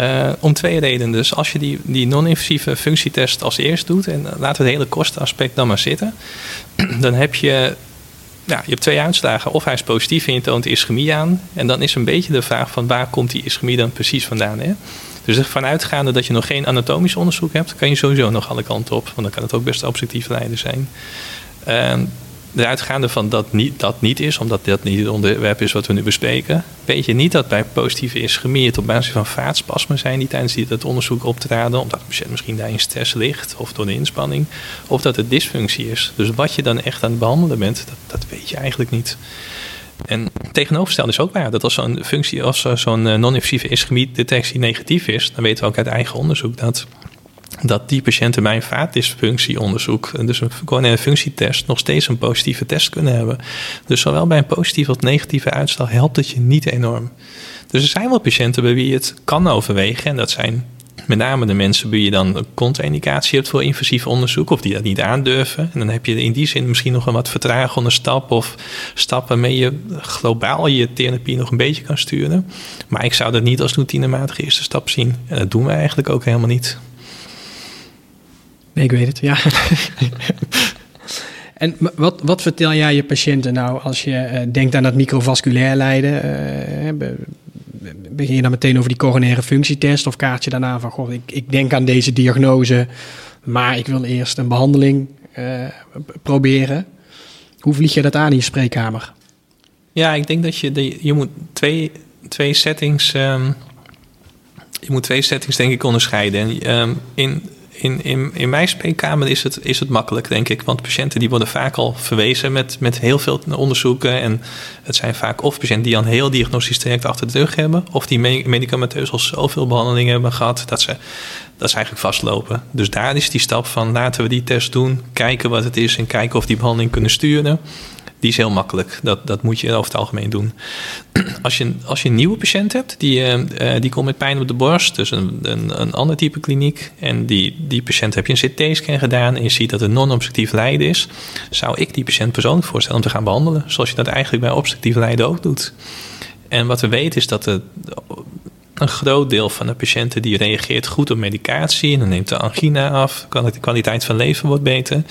Uh, om twee redenen. Dus als je die, die non-invasieve functietest als eerst doet, en we het hele kostenaspect dan maar zitten, dan heb je ja, je hebt twee uitslagen. Of hij is positief en je toont ischemie aan. En dan is een beetje de vraag van waar komt die ischemie dan precies vandaan. Hè? Dus vanuitgaande dat je nog geen anatomisch onderzoek hebt, kan je sowieso nog alle kanten op. Want dan kan het ook best objectief lijden zijn. De uitgaande van dat niet, dat niet is, omdat dat niet het onderwerp is wat we nu bespreken, weet je niet dat bij positieve ischemie het op basis van vaatspasmen zijn die tijdens het onderzoek optraden, omdat patiënt misschien daar in stress ligt of door de inspanning, of dat het dysfunctie is. Dus wat je dan echt aan het behandelen bent, dat, dat weet je eigenlijk niet. En tegenovergesteld is ook waar dat als zo'n functie, als zo'n non-invasieve ischemie-detectie negatief is, dan weten we ook uit eigen onderzoek dat dat die patiënten bij een vaatdysfunctieonderzoek, dus een coronaire functietest, nog steeds een positieve test kunnen hebben. Dus zowel bij een positieve als negatieve uitslag helpt het je niet enorm. Dus er zijn wel patiënten bij wie je het kan overwegen. En dat zijn met name de mensen bij wie je dan een contra-indicatie hebt voor invasief onderzoek, of die dat niet aandurven. En dan heb je in die zin misschien nog een wat vertragende stap of stappen waarmee je globaal je therapie nog een beetje kan sturen. Maar ik zou dat niet als routinematige eerste stap zien. En dat doen we eigenlijk ook helemaal niet. Nee, ik weet het, ja. en wat, wat vertel jij je patiënten nou als je uh, denkt aan dat microvasculair lijden? Uh, begin je dan meteen over die coronaire functietest of kaart je daarna van, goh, ik, ik denk aan deze diagnose, maar ik wil eerst een behandeling uh, proberen. Hoe vlieg je dat aan in je spreekkamer? Ja, ik denk dat je, de, je moet twee, twee settings... Um, je moet twee settings denk ik onderscheiden. En, um, in in, in, in mijn spreekkamer is het, is het makkelijk, denk ik. Want patiënten die worden vaak al verwezen met, met heel veel onderzoeken. En het zijn vaak of patiënten die al een heel diagnostisch traject achter de rug hebben. Of die medicamenteus al zoveel behandelingen hebben gehad dat ze, dat ze eigenlijk vastlopen. Dus daar is die stap van laten we die test doen. Kijken wat het is en kijken of die behandeling kunnen sturen die is heel makkelijk. Dat, dat moet je over het algemeen doen. Als je, als je een nieuwe patiënt hebt, die, uh, die komt met pijn op de borst, dus een, een, een ander type kliniek, en die, die patiënt heb je een CT-scan gedaan en je ziet dat het non-obstructief lijden is, zou ik die patiënt persoonlijk voorstellen om te gaan behandelen, zoals je dat eigenlijk bij obstructief lijden ook doet. En wat we weten is dat de, een groot deel van de patiënten die reageert goed op medicatie. En dan neemt de angina af, de kwaliteit van leven wordt beter.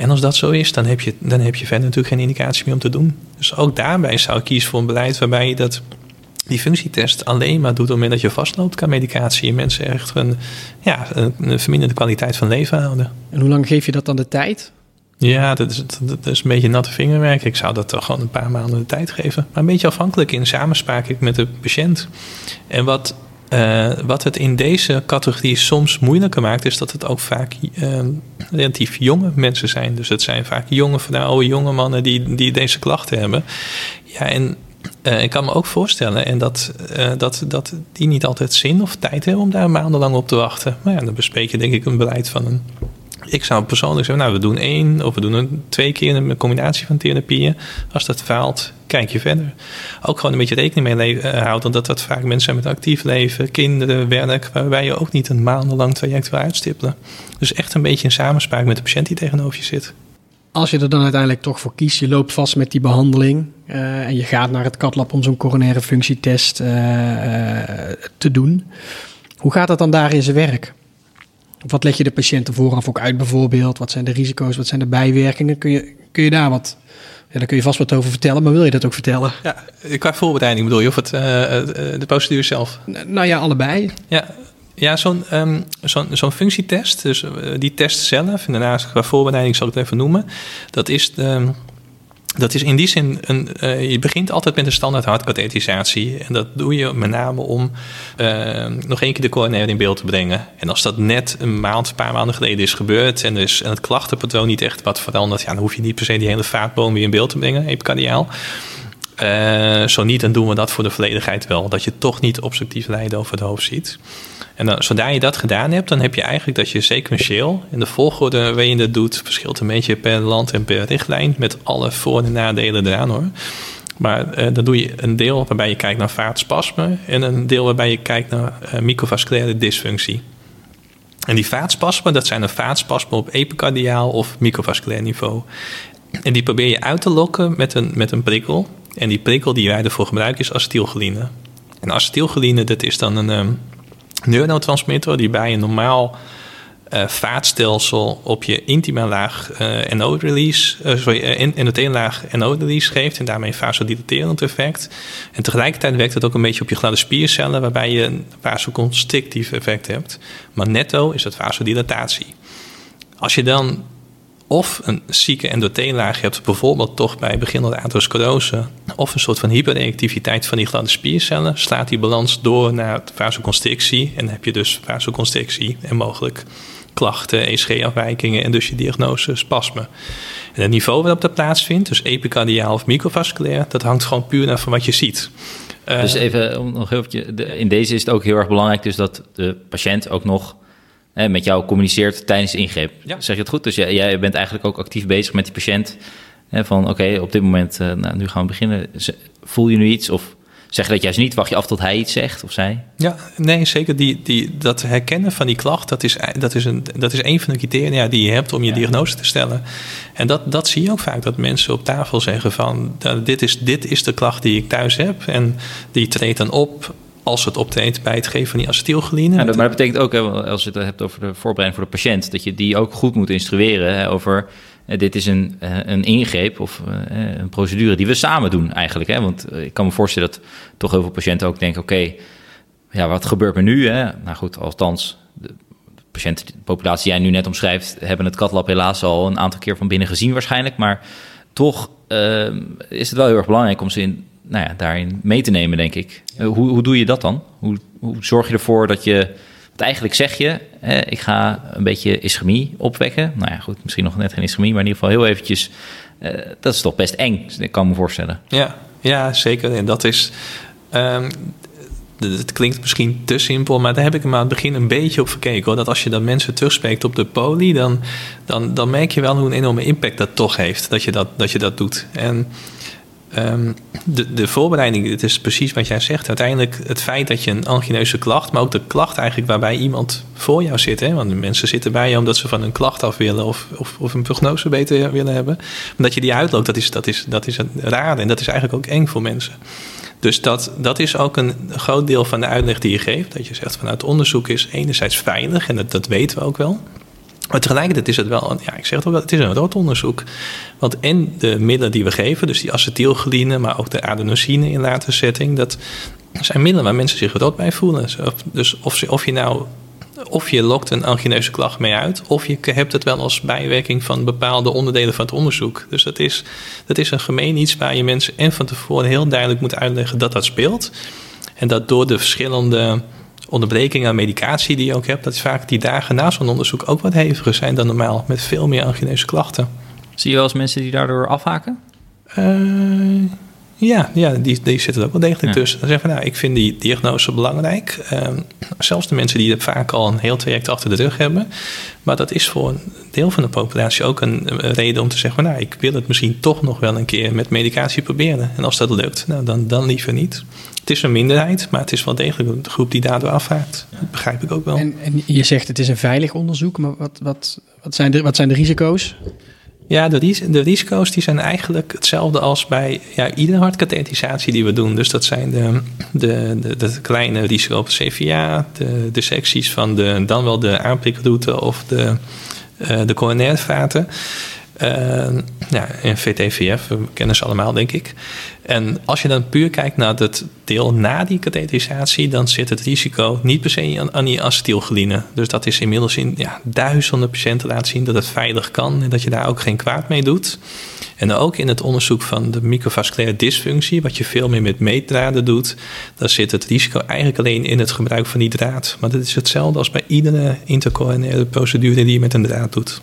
En als dat zo is, dan heb, je, dan heb je verder natuurlijk geen indicatie meer om te doen. Dus ook daarbij zou ik kiezen voor een beleid waarbij je dat, die functietest alleen maar doet op het moment dat je vastloopt qua medicatie. En mensen echt een, ja, een verminderde kwaliteit van leven houden. En hoe lang geef je dat dan de tijd? Ja, dat is, dat is een beetje natte vingerwerk. Ik zou dat toch gewoon een paar maanden de tijd geven. Maar een beetje afhankelijk in samenspraak met de patiënt. En wat uh, wat het in deze categorie soms moeilijker maakt, is dat het ook vaak uh, relatief jonge mensen zijn. Dus het zijn vaak jonge vrouwen, jonge mannen die, die deze klachten hebben. Ja, en uh, ik kan me ook voorstellen en dat, dat, dat die niet altijd zin of tijd hebben om daar maandenlang op te wachten. Maar ja, dan bespreek je denk ik een beleid van een ik zou persoonlijk zeggen, nou, we doen één of we doen een, twee keer een combinatie van therapieën. Als dat faalt, kijk je verder. Ook gewoon een beetje rekening mee uh, houden dat dat vaak mensen zijn met actief leven, kinderen, werk, waarbij je ook niet een maandenlang traject wil uitstippelen. Dus echt een beetje in samenspraak met de patiënt die tegenover je zit. Als je er dan uiteindelijk toch voor kiest, je loopt vast met die behandeling uh, en je gaat naar het katlab om zo'n coronaire functietest uh, te doen. Hoe gaat dat dan daar in zijn werk? Wat leg je de patiënten vooraf ook uit bijvoorbeeld? Wat zijn de risico's? Wat zijn de bijwerkingen? Kun je, kun je daar wat... Ja, daar kun je vast wat over vertellen, maar wil je dat ook vertellen? Ja, qua voorbereiding bedoel je, of het, uh, de procedure zelf? nou ja, allebei. Ja, ja zo'n um, zo'n zo'n functietest, dus die test zelf, en daarnaast qua voorbereiding zal ik het even noemen, dat is de, dat is in die zin, een, uh, je begint altijd met een standaard hartkatheterisatie. En dat doe je met name om uh, nog één keer de coronair in beeld te brengen. En als dat net een maand, een paar maanden geleden is gebeurd... en, dus, en het klachtenpatroon niet echt wat verandert... Ja, dan hoef je niet per se die hele vaatboom weer in beeld te brengen, epicardiaal. Uh, zo niet, dan doen we dat voor de volledigheid wel. Dat je toch niet obstructief lijden over het hoofd ziet. En dan, zodra je dat gedaan hebt, dan heb je eigenlijk dat je sequentieel in de volgorde waarin je dat doet, verschilt een beetje per land en per richtlijn, met alle voor- en nadelen eraan hoor. Maar uh, dan doe je een deel waarbij je kijkt naar vaatspasme en een deel waarbij je kijkt naar uh, microvasculaire dysfunctie. En die vaatspasmen, dat zijn een vaatspasmen op epicardiaal of microvasculair niveau. En die probeer je uit te lokken met een, met een prikkel. En die prikkel die wij ervoor gebruiken is acetylcholine. En acetylcholine, dat is dan een um, neurotransmitter die bij een normaal uh, vaatstelsel op je intima laag uh, NO-release, uh, sorry, endothelelaag NO-release geeft en daarmee vasodilaterend effect. En tegelijkertijd werkt het ook een beetje op je gladde spiercellen, waarbij je een vasoconstrictief effect hebt. Maar netto is het vasodilatatie. Als je dan of een zieke endotheellaag hebt, bijvoorbeeld toch bij beginnende atherosclerose, of een soort van hyperreactiviteit van die gladde spiercellen, slaat die balans door naar vasoconstrictie en heb je dus vasoconstrictie en mogelijk klachten, ECG-afwijkingen en dus je diagnose spasme. En het niveau waarop dat plaatsvindt, dus epicardiaal of microvasculair, dat hangt gewoon puur naar van wat je ziet. Dus even nog even, in deze is het ook heel erg belangrijk dus dat de patiënt ook nog hè, met jou communiceert tijdens de ingreep. Ja. Zeg je het goed? Dus jij, jij, bent eigenlijk ook actief bezig met die patiënt. Hè, van oké, okay, op dit moment, uh, nou, nu gaan we beginnen. Voel je nu iets of zeg je dat juist niet? Wacht je af tot hij iets zegt of zij? Ja, nee, zeker. Die, die, dat herkennen van die klacht, dat is, dat, is een, dat is een van de criteria die je hebt om je ja. diagnose te stellen. En dat, dat zie je ook vaak, dat mensen op tafel zeggen van... dit is, dit is de klacht die ik thuis heb en die treedt dan op als het optreedt bij het geven van die acetylcholine. Maar dat betekent ook, als je het hebt over de voorbereiding voor de patiënt... dat je die ook goed moet instrueren over dit is een, een ingreep of een procedure die we samen doen eigenlijk. Want ik kan me voorstellen dat toch heel veel patiënten ook denken... oké, ja, wat gebeurt er nu? Nou goed, althans, de patiëntenpopulatie die jij nu net omschrijft... hebben het katlab helaas al een aantal keer van binnen gezien waarschijnlijk. Maar toch uh, is het wel heel erg belangrijk om ze in, nou ja, daarin mee te nemen, denk ik. Ja. hoe, hoe doe je dat dan? Hoe, hoe zorg je ervoor dat je eigenlijk zeg je, ik ga een beetje ischemie opwekken. Nou ja, goed, misschien nog net geen ischemie, maar in ieder geval heel eventjes. Uh, dat is toch best eng, ik kan me voorstellen. Ja, ja zeker. En dat is. Um, het klinkt misschien te simpel, maar daar heb ik hem aan het begin een beetje op gekeken. Hoor. Dat als je dan mensen terugspreekt op de poli, dan, dan, dan merk je wel hoe een enorme impact dat toch heeft. Dat je dat, dat, je dat doet. En Um, de, de voorbereiding, het is precies wat jij zegt. Uiteindelijk het feit dat je een angineuze klacht, maar ook de klacht eigenlijk waarbij iemand voor jou zit. Hè? Want de mensen zitten bij je omdat ze van een klacht af willen of, of, of een prognose beter willen hebben. Maar dat je die uitloopt, dat is, dat is, dat is raar en dat is eigenlijk ook eng voor mensen. Dus dat, dat is ook een groot deel van de uitleg die je geeft. Dat je zegt vanuit onderzoek is enerzijds veilig en dat, dat weten we ook wel. Maar tegelijkertijd is het wel, ja, ik zeg het ook wel, het is een rood onderzoek. Want en de middelen die we geven, dus die acetylcholine, maar ook de adenosine in latere setting, dat zijn middelen waar mensen zich rood bij voelen. Dus of, of je nou, of je lokt een angineuze klacht mee uit, of je hebt het wel als bijwerking van bepaalde onderdelen van het onderzoek. Dus dat is, dat is een gemeen iets waar je mensen en van tevoren heel duidelijk moet uitleggen dat dat speelt. En dat door de verschillende onderbreking aan medicatie die je ook hebt, dat is vaak die dagen na zo'n onderzoek ook wat heviger zijn dan normaal, met veel meer angineuze klachten. Zie je wel eens mensen die daardoor afhaken? Uh, ja, ja die, die zitten er ook wel degelijk ja. tussen. Dan zeggen van, nou, ik vind die diagnose belangrijk. Uh, zelfs de mensen die vaak al een heel traject achter de rug hebben. Maar dat is voor een deel van de populatie ook een, een reden om te zeggen... Van, nou, ik wil het misschien toch nog wel een keer met medicatie proberen. En als dat lukt, nou, dan, dan liever niet. Het is een minderheid, maar het is wel degelijk een groep die daardoor afhaakt. Dat begrijp ik ook wel. En, en je zegt het is een veilig onderzoek, maar wat, wat, wat, zijn, de, wat zijn de risico's? Ja, de, de, risico's die zijn eigenlijk hetzelfde als bij ja, iedere hartkatheterisatie die we doen. Dus dat zijn de, de, de, kleine risico's op CVA, de, secties van de, dan wel de aanprikroute of de, uh, de coronairvaten. Uh, ja, en VTVF, we kennen ze allemaal, denk ik. En als je dan puur kijkt naar het deel na die katheterisatie, dan zit het risico niet per se aan, die acetylcholine. Dus dat is inmiddels in ja, duizenden patiënten laten zien dat het veilig kan en dat je daar ook geen kwaad mee doet. En ook in het onderzoek van de microvasculaire dysfunctie, wat je veel meer met meetdraden doet, daar zit het risico eigenlijk alleen in het gebruik van die draad. Maar dat is hetzelfde als bij iedere intercoronaire procedure die je met een draad doet.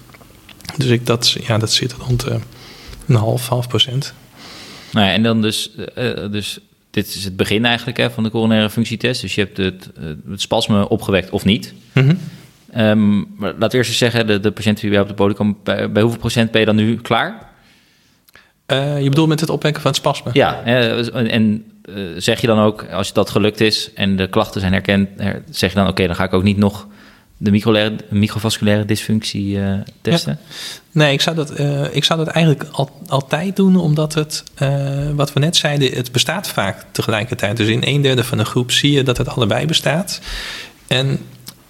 Dus ik, dat, ja, dat zit rond uh, een half, half procent. Nou ja, en dan dus, uh, dus dit is het begin eigenlijk hè, van de coronaire functietest. Dus je hebt het, het spasme opgewekt of niet. Mm -hmm. um, maar laat eerst eens zeggen, de, de patiënt die bij op de podium komt, bij, bij, hoeveel procent ben je dan nu klaar? Uh, je bedoelt met het opwekken van het spasme? Ja, en, en zeg je dan ook, als dat gelukt is en de klachten zijn herkend, zeg je dan oké, okay, dan ga ik ook niet nog de microvasculaire dysfunctie uh, testen? Nee, ik zou dat, uh, ik zou dat eigenlijk al, altijd doen, omdat het, uh, wat we net zeiden, het bestaat vaak tegelijkertijd. Dus in een derde van de groep zie je dat het allebei bestaat. En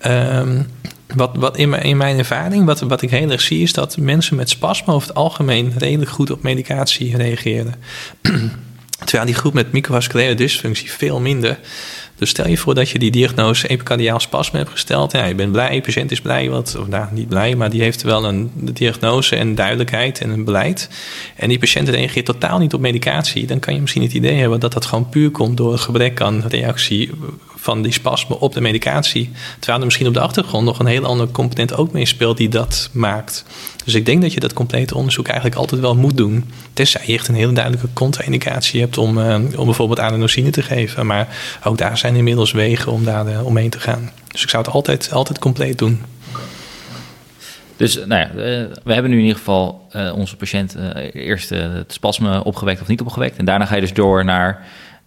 um, wat, wat in, mijn, in mijn ervaring, wat, wat ik heel erg zie, is dat mensen met spasme over het algemeen redelijk goed op medicatie reageren. Terwijl die groep met microvasculaire dysfunctie veel minder. Dus stel je voor dat je die diagnose epicardiaal spasme hebt gesteld. Ja, je bent blij, de patiënt is blij, wat, of nou niet blij, maar die heeft wel een diagnose en duidelijkheid en een beleid. En die patiënt reageert totaal niet op medicatie. Dan kan je misschien het idee hebben dat dat gewoon puur komt door een gebrek aan reactie van die spasme op de medicatie. Terwijl er misschien op de achtergrond nog een heel andere component ook meespeelt die dat maakt. Dus ik denk dat je dat complete onderzoek eigenlijk altijd wel moet doen. Tenzij je echt een hele duidelijke contra-indicatie hebt om, uh, om bijvoorbeeld adenosine te geven. Maar ook daar zijn inmiddels wegen om daar uh, omheen te gaan. Dus ik zou het altijd, altijd compleet doen. Dus nou ja, we hebben nu in ieder geval onze patiënt eerst het spasme opgewekt of niet opgewekt. En daarna ga je dus door naar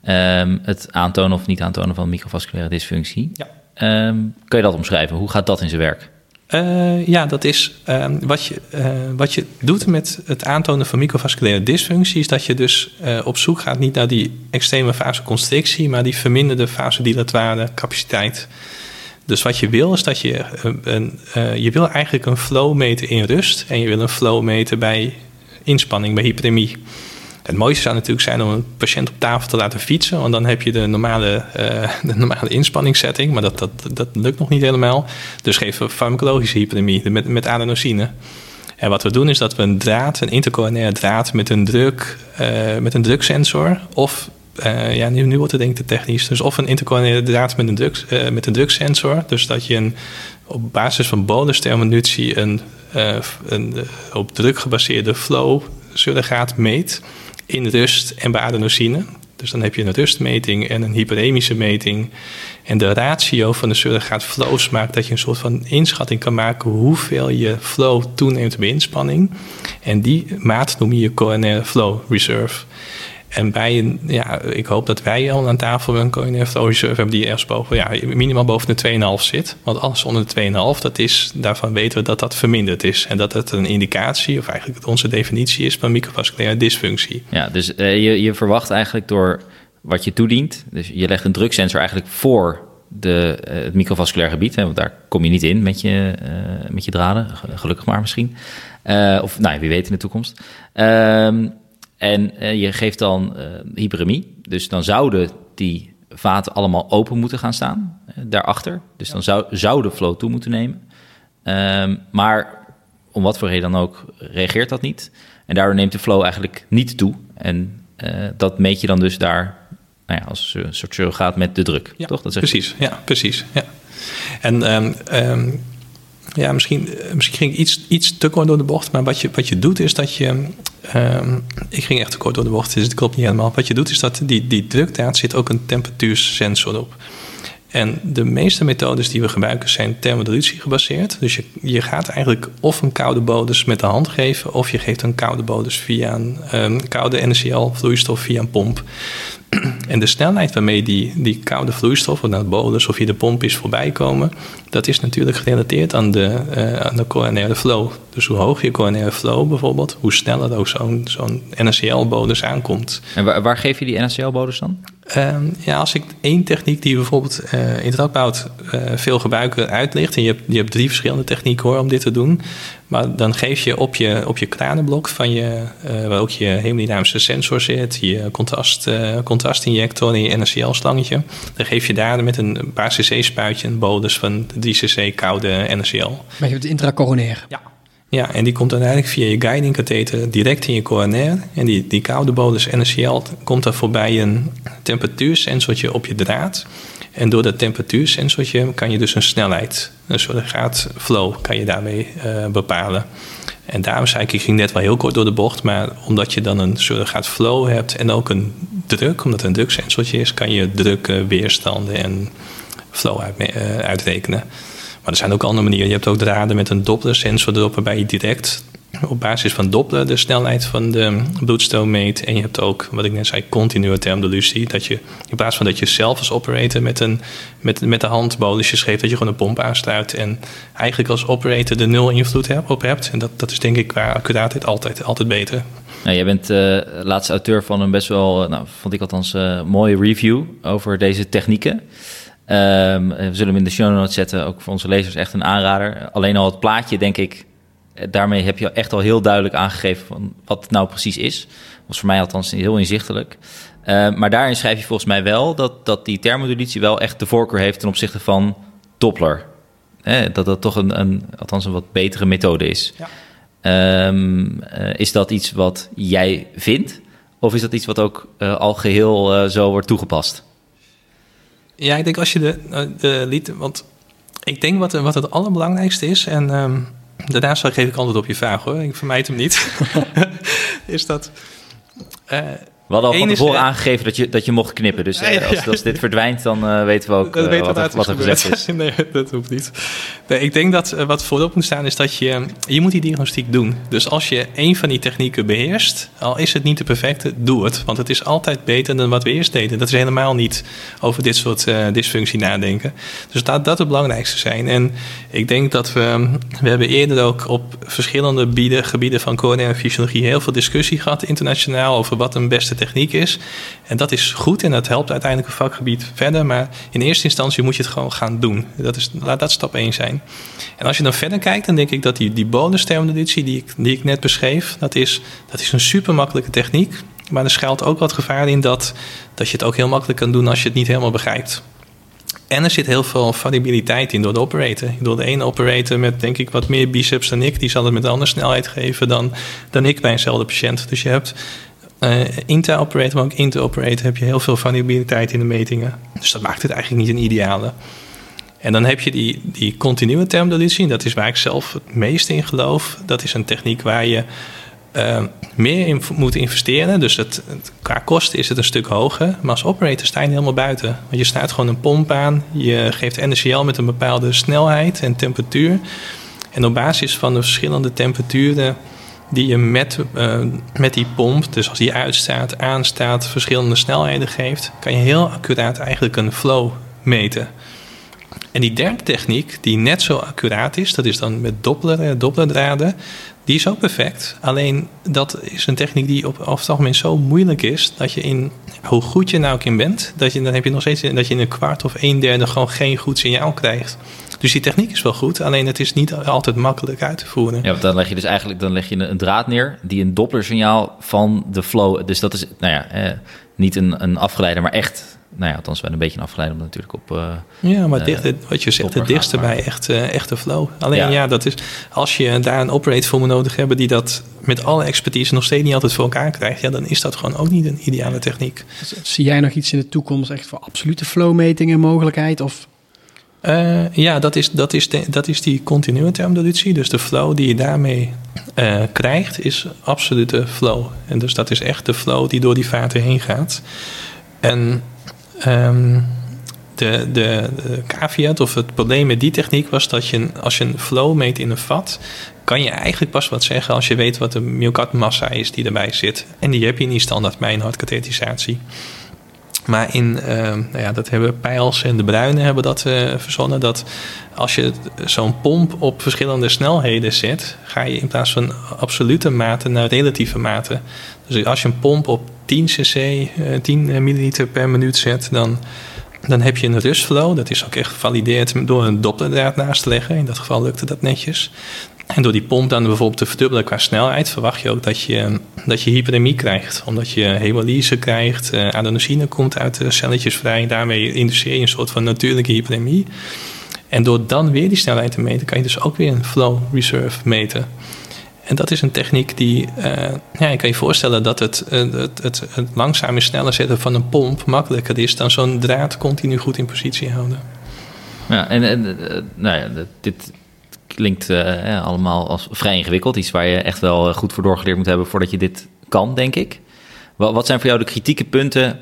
um, het aantonen of niet aantonen van microvasculaire dysfunctie. Ja. Um, kun je dat omschrijven? Hoe gaat dat in zijn werk? Uh, ja, dat is uh, wat, je, uh, wat je doet met het aantonen van microvasculaire dysfunctie, is dat je dus op zoek gaat niet naar die extreme vasoconstrictie, maar die verminderde vasodilatoire capaciteit. Dus wat je wil is dat je een, je wil eigenlijk een flow meten in rust en je wil een flow meten bij inspanning, bij hyperemie. Het mooiste zou natuurlijk zijn om een patiënt op tafel te laten fietsen. Want dan heb je de normale, uh, de normale inspanningssetting. Maar dat, dat, dat lukt nog niet helemaal. Dus geven we farmacologische hyperemie met, met adenosine. En wat we doen is dat we een draad, een intercoronaire draad met een, druk, uh, met een druksensor. Of, uh, ja, nu, nu wordt het denk ik te technisch. Dus of een intercoronaire draad met een, druk, met een druksensor. Dus dat je een, op basis van bonusterminatie een, een op druk gebaseerde flow surrogaat meet in rust en bij adenosine. Dus dan heb je een rustmeting en een hyperemische meting. En de ratio van de surrogaat flows maakt dat je een soort van inschatting kan maken hoeveel je flow toeneemt bij inspanning. En die maat noem je je coronaire flow reserve. En bij een, ja, ik hoop dat wij al aan tafel een coin flow reserve hebben die ergens boven, ja, minimaal boven de 2,5 zit. Want alles onder de 2,5, dat is, daarvan weten we dat dat verminderd is. En dat het een indicatie, of eigenlijk onze definitie is van microvasculaire dysfunctie. Ja, dus uh, je, je verwacht eigenlijk door wat je toedient, dus je legt een druksensor eigenlijk voor de, uh, het microvasculair gebied, hè, want daar kom je niet in met je, uh, met je draden, gelukkig maar misschien. of nou, wie weet in de toekomst. Ehm, en uh, je geeft dan uh, hyperemie. Dus dan zouden die vaten allemaal open moeten gaan staan uh, daarachter. Dus ja. dan zou, zou de flow toe moeten nemen. Um, maar om wat voor reden dan ook reageert dat niet. En daardoor neemt de flow eigenlijk niet toe. En dat meet je dan dus daar nou ja, als een soort surrogaat met de druk. Ja, toch? Dat precies, ja, precies. Ja. En um, um, ja, misschien, misschien ging ik iets, iets te kort door de bocht. Maar wat je, wat je doet is dat je. Um, ik ging echt te kort door de bocht, dus het klopt niet helemaal. Wat je doet is dat die, die drukdaad zit ook een temperatuursensor op. En de meeste methodes die we gebruiken zijn thermodilutie gebaseerd. Dus je, je gaat eigenlijk of een koude bodus met de hand geven, of je geeft een koude bodus via een um, koude NaCl-vloeistof via een pomp. En de snelheid waarmee die, die koude vloeistof, of nou bolus of hier de pomp is voorbij komen, dat is natuurlijk gerelateerd aan de, uh, aan de coronaire flow. Dus hoe hoger je coronaire flow bijvoorbeeld, hoe sneller ook zo'n zo'n NaCl-bodus aankomt. En waar, waar, geef je die NaCl-bodus dan? Ehm, ja, als ik één techniek die bijvoorbeeld uh, in het radboud uh, veel gebruiken uitlicht... en je hebt, je hebt drie verschillende technieken hoor om dit te doen... maar dan geef je op je, op je kranenblok van je... Uh, waar ook je hemodynamische sensor zit... je contrast, contrastinjector en je NaCl-slangetje... dan geef je daar met een basis C-spuitje een bolus van 3cc koude NaCl. Maar je hebt het intracoronair? Ja. Ja, en die komt dan eigenlijk via je guiding katheter direct in je coronair. En die, die koude bolus NaCl komt dan voorbij een temperatuursensortje op je draad. En door dat temperatuursensortje kan je dus een snelheid, een soort graadflow, kan je daarmee uh, bepalen. En daarom zei ik, ik ging net wel heel kort door de bocht, maar omdat je dan een soort flow hebt en ook een druk, omdat het een druksensortje is, kan je druk, weerstanden en flow uh, uitrekenen. Maar er zijn ook andere manieren. Je hebt ook draden met een Doppler-sensor erop, waarbij je direct op basis van Doppler de snelheid van de bloedstroom meet. En je hebt ook, wat ik net zei, continue thermolucie. Dat je in plaats van dat je zelf als operator met, een, met, met de hand bolusjes geeft, dat je gewoon een pomp aansluit. En eigenlijk als operator de nul invloed op hebt. En dat, dat is denk ik qua accuraatheid altijd, altijd beter. Nou, jij bent uh, laatste auteur van een best wel, nou, vond ik althans, uh, mooie review over deze technieken. Um, we zullen hem in de show notes zetten, ook voor onze lezers echt een aanrader. Alleen al het plaatje, denk ik, eh, daarmee heb je echt al heel duidelijk aangegeven van wat het nou precies is. Was voor mij althans heel inzichtelijk. Uh, maar daarin schrijf je volgens mij wel dat, dat die thermodulatie wel echt de voorkeur heeft ten opzichte van Doppler. Eh, dat dat toch een, een, althans een wat betere methode is. Ja. Um, uh, is dat iets wat jij vindt? Of is dat iets wat ook uh, al geheel zo wordt toegepast? Ja, ik denk als je de, eh, de lied. Want ik denk wat, wat het allerbelangrijkste is. En um, daarna geef ik antwoord op je vraag hoor. Ik vermijd hem niet. is dat. Uh, we hadden al van tevoren is, aangegeven dat je, dat je mocht knippen. Dus uh, als, als, dit verdwijnt, dan uh, weten we ook uh, wat, er, wat er gezegd is. nee, dat hoeft niet. Nee, ik denk dat wat voorop moet staan is dat je... Je moet die diagnostiek doen. Dus als je één van die technieken beheerst... al is het niet de perfecte, doe het. Want het is altijd beter dan wat we eerst deden. Dat is helemaal niet over dit soort dysfunctie nadenken. Dus dat dat het belangrijkste zijn. En ik denk dat we... We hebben eerder ook op verschillende bieden, gebieden van coronaire fysiologie... heel veel discussie gehad internationaal... over wat een beste techniek is. En dat is goed en dat helpt uiteindelijk een vakgebied verder. Maar in eerste instantie moet je het gewoon gaan doen. Dat is, laat dat stap 1 zijn. En als je dan verder kijkt, dan denk ik dat die, die die ik, die ik net beschreef, dat is, dat is een super makkelijke techniek. Maar er schuilt ook wat gevaar in dat, dat je het ook heel makkelijk kan doen als je het niet helemaal begrijpt. En er zit heel veel variabiliteit in door de operator. Door de ene operator met denk ik wat meer biceps dan ik, die zal het met een andere snelheid geven dan, dan ik bij eenzelfde patiënt. Dus je hebt uh, maar ook inter-operator heb je heel veel variabiliteit in de metingen. Dus dat maakt het eigenlijk niet een ideale. En dan heb je die, die continue thermodulatie. Dat is waar ik zelf het meest in geloof. Dat is een techniek waar je uh, meer in moet investeren. Dus het, qua kosten is het een stuk hoger. Maar als operator sta je helemaal buiten. Want je staat gewoon een pomp aan. Je geeft NaCl met een bepaalde snelheid en temperatuur. En op basis van de verschillende temperaturen die je met, uh, met die pomp, dus als die uitstaat, aanstaat, verschillende snelheden geeft, kan je heel accuraat eigenlijk een flow meten. En die derde techniek, die net zo accuraat is, dat is dan met Doppler, eh, Dopplerdraden, die is ook perfect. Alleen dat is een techniek die op, het algemeen zo moeilijk is, dat je in, hoe goed je nou ook in bent, dat je, dan heb je nog steeds dat je in een kwart of een derde gewoon geen goed signaal krijgt. Dus die techniek is wel goed, alleen het is niet altijd makkelijk uit te voeren. Ja, want dan leg je dus eigenlijk dan leg je een draad neer die een Doppler-signaal van de flow. Dus dat is, nou ja, eh, niet een, een afgeleider, maar echt nou ja, althans wel een beetje een afgeleid om natuurlijk op. Uh, ja, maar dicht, wat je zegt, het dichtste bij echt, uh, echte flow. Alleen ja. dat is als je daar een operator voor moet nodig hebben die dat met alle expertise nog steeds niet altijd voor elkaar krijgt, ja, dan is dat gewoon ook niet een ideale techniek. Zie jij nog iets in de toekomst echt voor absolute flowmetingen mogelijkheid? Of uh, ja, dat is, dat, is de, dat is die continue thermodulatie. Dus de flow die je daarmee uh, krijgt, is absolute flow. En dus dat is echt de flow die door die vaten heen gaat. En um, de, de, caveat of het probleem met die techniek was dat je, als je een flow meet in een vat, kan je eigenlijk pas wat zeggen als je weet wat de myocardmassa is die erbij zit. En die heb je niet standaard bij een hartkatheterisatie. Maar in, uh, nou ja, dat hebben Pijls en de Bruinen hebben dat uh, verzonnen. Dat als je zo'n pomp op verschillende snelheden zet, ga je in plaats van absolute maten naar relatieve maten. Dus als je een pomp op 10 cc, uh, 10 milliliter per minuut zet, dan, dan heb je een rustflow. Dat is ook echt gevalideerd door een dopplerdraad naast te leggen. In dat geval lukte dat netjes. En door die pomp dan bijvoorbeeld te verdubbelen qua snelheid, verwacht je ook dat je, dat je hyperemie krijgt. Omdat je hemolyse krijgt, uh, adenosine komt uit de celletjes vrij. Daarmee induceer je een soort van natuurlijke hyperemie. En door dan weer die snelheid te meten, kan je dus ook weer een flow reserve meten. En dat is een techniek die, uh, ja, je kan je voorstellen dat het, uh, het, het, het langzaam en sneller zetten van een pomp makkelijker is dan zo'n draad continu goed in positie houden. Ja, en, en nou ja, dit klinkt uh, allemaal als vrij ingewikkeld. Iets waar je echt wel goed voor doorgeleerd moet hebben voordat je dit kan, denk ik. Wat, wat zijn voor jou de kritieke punten